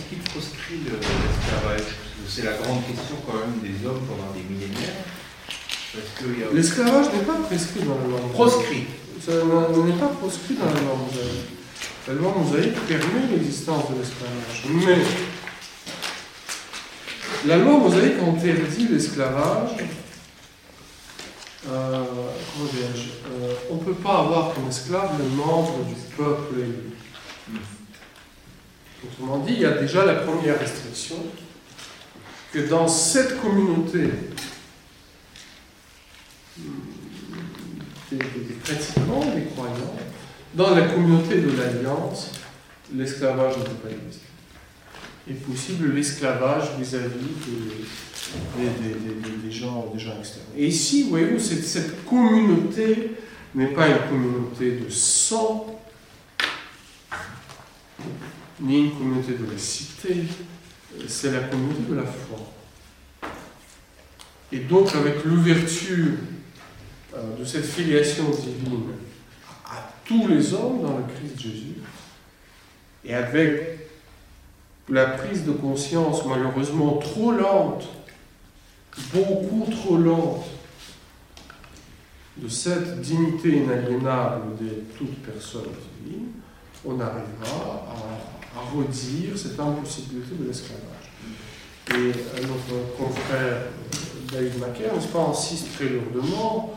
qui, qui, proscrit l'esclavage? C'est la grande question quand même des hommes pendant des millénaires. L'esclavage n'est pas prescrit dans la loi. Proscrit. Ça n'est pas proscrit dans la loi mosaïque. La loi mosaïque permet l'existence de l'esclavage. Mais la loi mosaïque interdit l'esclavage. Euh, comment dirais-je euh, On ne peut pas avoir comme esclave le membre du peuple élu. Autrement dit, il y a déjà la première restriction que dans cette communauté des, des, pratiquants, des croyants, dans la communauté de l'Alliance, l'esclavage peut pas exister. Est possible l'esclavage vis-à-vis des, gens, des gens externes. Et ici, voyez-vous, cette, communauté n'est pas une communauté de sang, ni une communauté de la cité, c'est la communauté de la foi. Et donc, avec l'ouverture de cette filiation divine à tous les hommes dans le Christ Jésus, et avec la prise de conscience malheureusement trop lente, beaucoup trop lente, de cette dignité inaliénable de toute personne divine, on arrivera à, redire cette impossibilité de l'esclavage. Et notre confrère David Macaire, n'est-ce pas, insiste très lourdement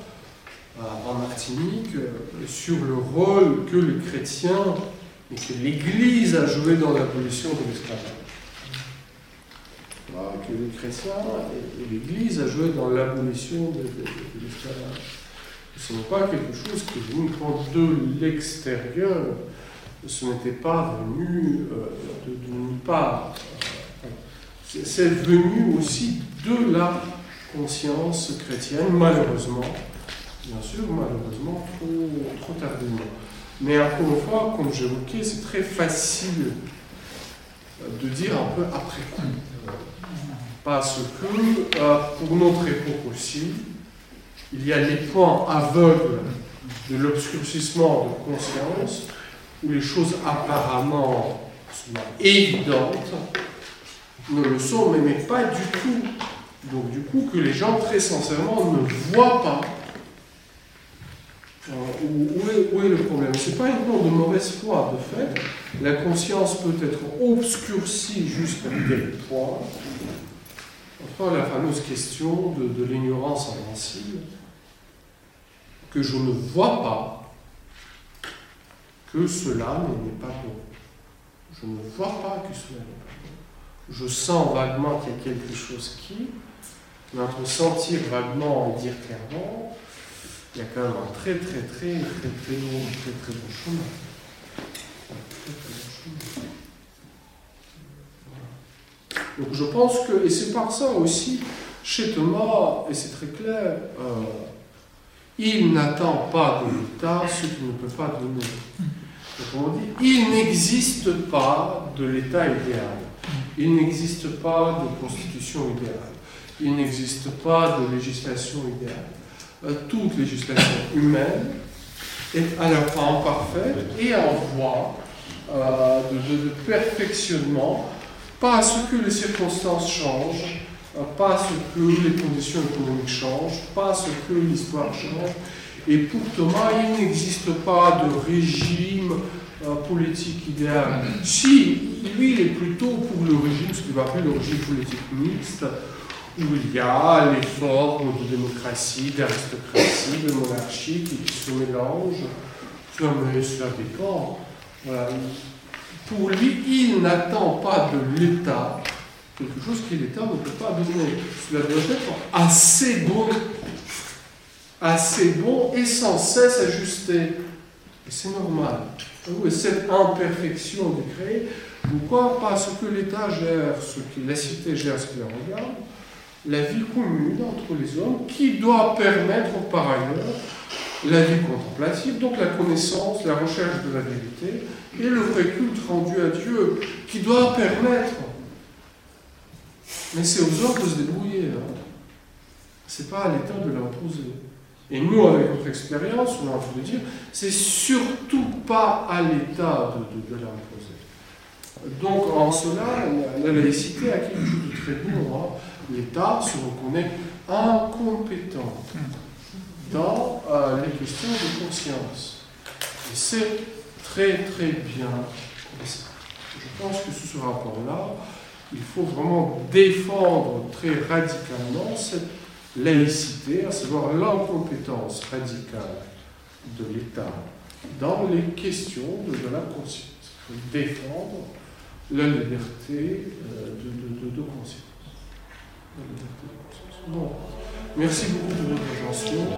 en Martinique euh, sur le rôle que les chrétiens et que l'Église a joué dans l'abolition de l'esclavage. Que les chrétiens et l'Église a joué dans l'abolition de, l'esclavage. Ce n'est pas quelque chose qui est venu de l'extérieur, ce n'était pas venu euh, de, nulle part. C'est venu aussi de la conscience chrétienne, malheureusement, bien sûr, malheureusement, trop, trop tardivement. Mais encore une fois, comme j'évoquais, c'est très facile de dire un peu après coup. Parce que euh, pour notre époque aussi, il y a les points aveugles de l'obscurcissement de conscience, où les choses apparemment évidentes ne le sont, mais, mais pas du tout. Donc du coup, que les gens très sincèrement ne voient pas où, est, le problème? C'est pas uniquement de mauvaise foi, de fait. La conscience peut être obscurcie jusqu'à quel point Enfin, la fameuse question de, de l'ignorance invincible, que je ne vois pas que cela n'est pas bon. Je ne vois pas que cela n'est pas bon. Je sens vaguement qu'il y a quelque chose qui, mais entre sentir vaguement et dire clairement, il y a quand même un très très très très très long, très très bon chemin. Donc je pense que, et c'est par ça aussi, chez Thomas, et c'est très clair, euh, il n'attend pas de l'État ce qu'il ne peut pas donner. Donc on dit, il n'existe pas de l'État idéal. Il n'existe pas de constitution idéale. Il n'existe pas de législation idéale. Euh, toute législation humaine est à la fois imparfaite et en voie euh, de, perfectionnement, pas à que les circonstances changent, euh, pas à que les conditions économiques changent, pas à que l'histoire change. Et pour Thomas, il n'existe pas de régime politique idéal. Si, lui, il est plutôt pour le régime, ce qu'il va appeler le régime politique mixte, où il y a les formes de démocratie, d'aristocratie, de monarchie qui, se mélangent. Mais cela dépend. Pour lui, il n'attend pas de l'État quelque chose que l'État ne peut pas donner. Cela doit être assez bon, assez bon et sans cesse ajusté. C'est normal. Et cette imperfection du créé, pourquoi Parce que l'État gère ce qui, la cité gère ce qui la regarde, la vie commune entre les hommes qui doit permettre par ailleurs la vie contemplative, donc la connaissance, la recherche de la vérité et le vrai culte rendu à Dieu qui doit permettre. Mais c'est aux hommes de se débrouiller. Hein. C'est pas à l'État de l'imposer. Et nous, avec notre expérience, on a envie de dire, c'est surtout pas à l'État de, l'imposer. Donc, en cela, la, laïcité a quelque chose de très bon. l'État se reconnaît incompétent dans euh, les questions de conscience. Et c'est très très bien Je pense que sous ce rapport-là, il faut vraiment défendre très radicalement cette laïcité, à savoir l'incompétence radicale de l'État dans les questions de, la conscience. Il faut défendre la liberté euh, de, de conscience. Merci beaucoup de votre attention.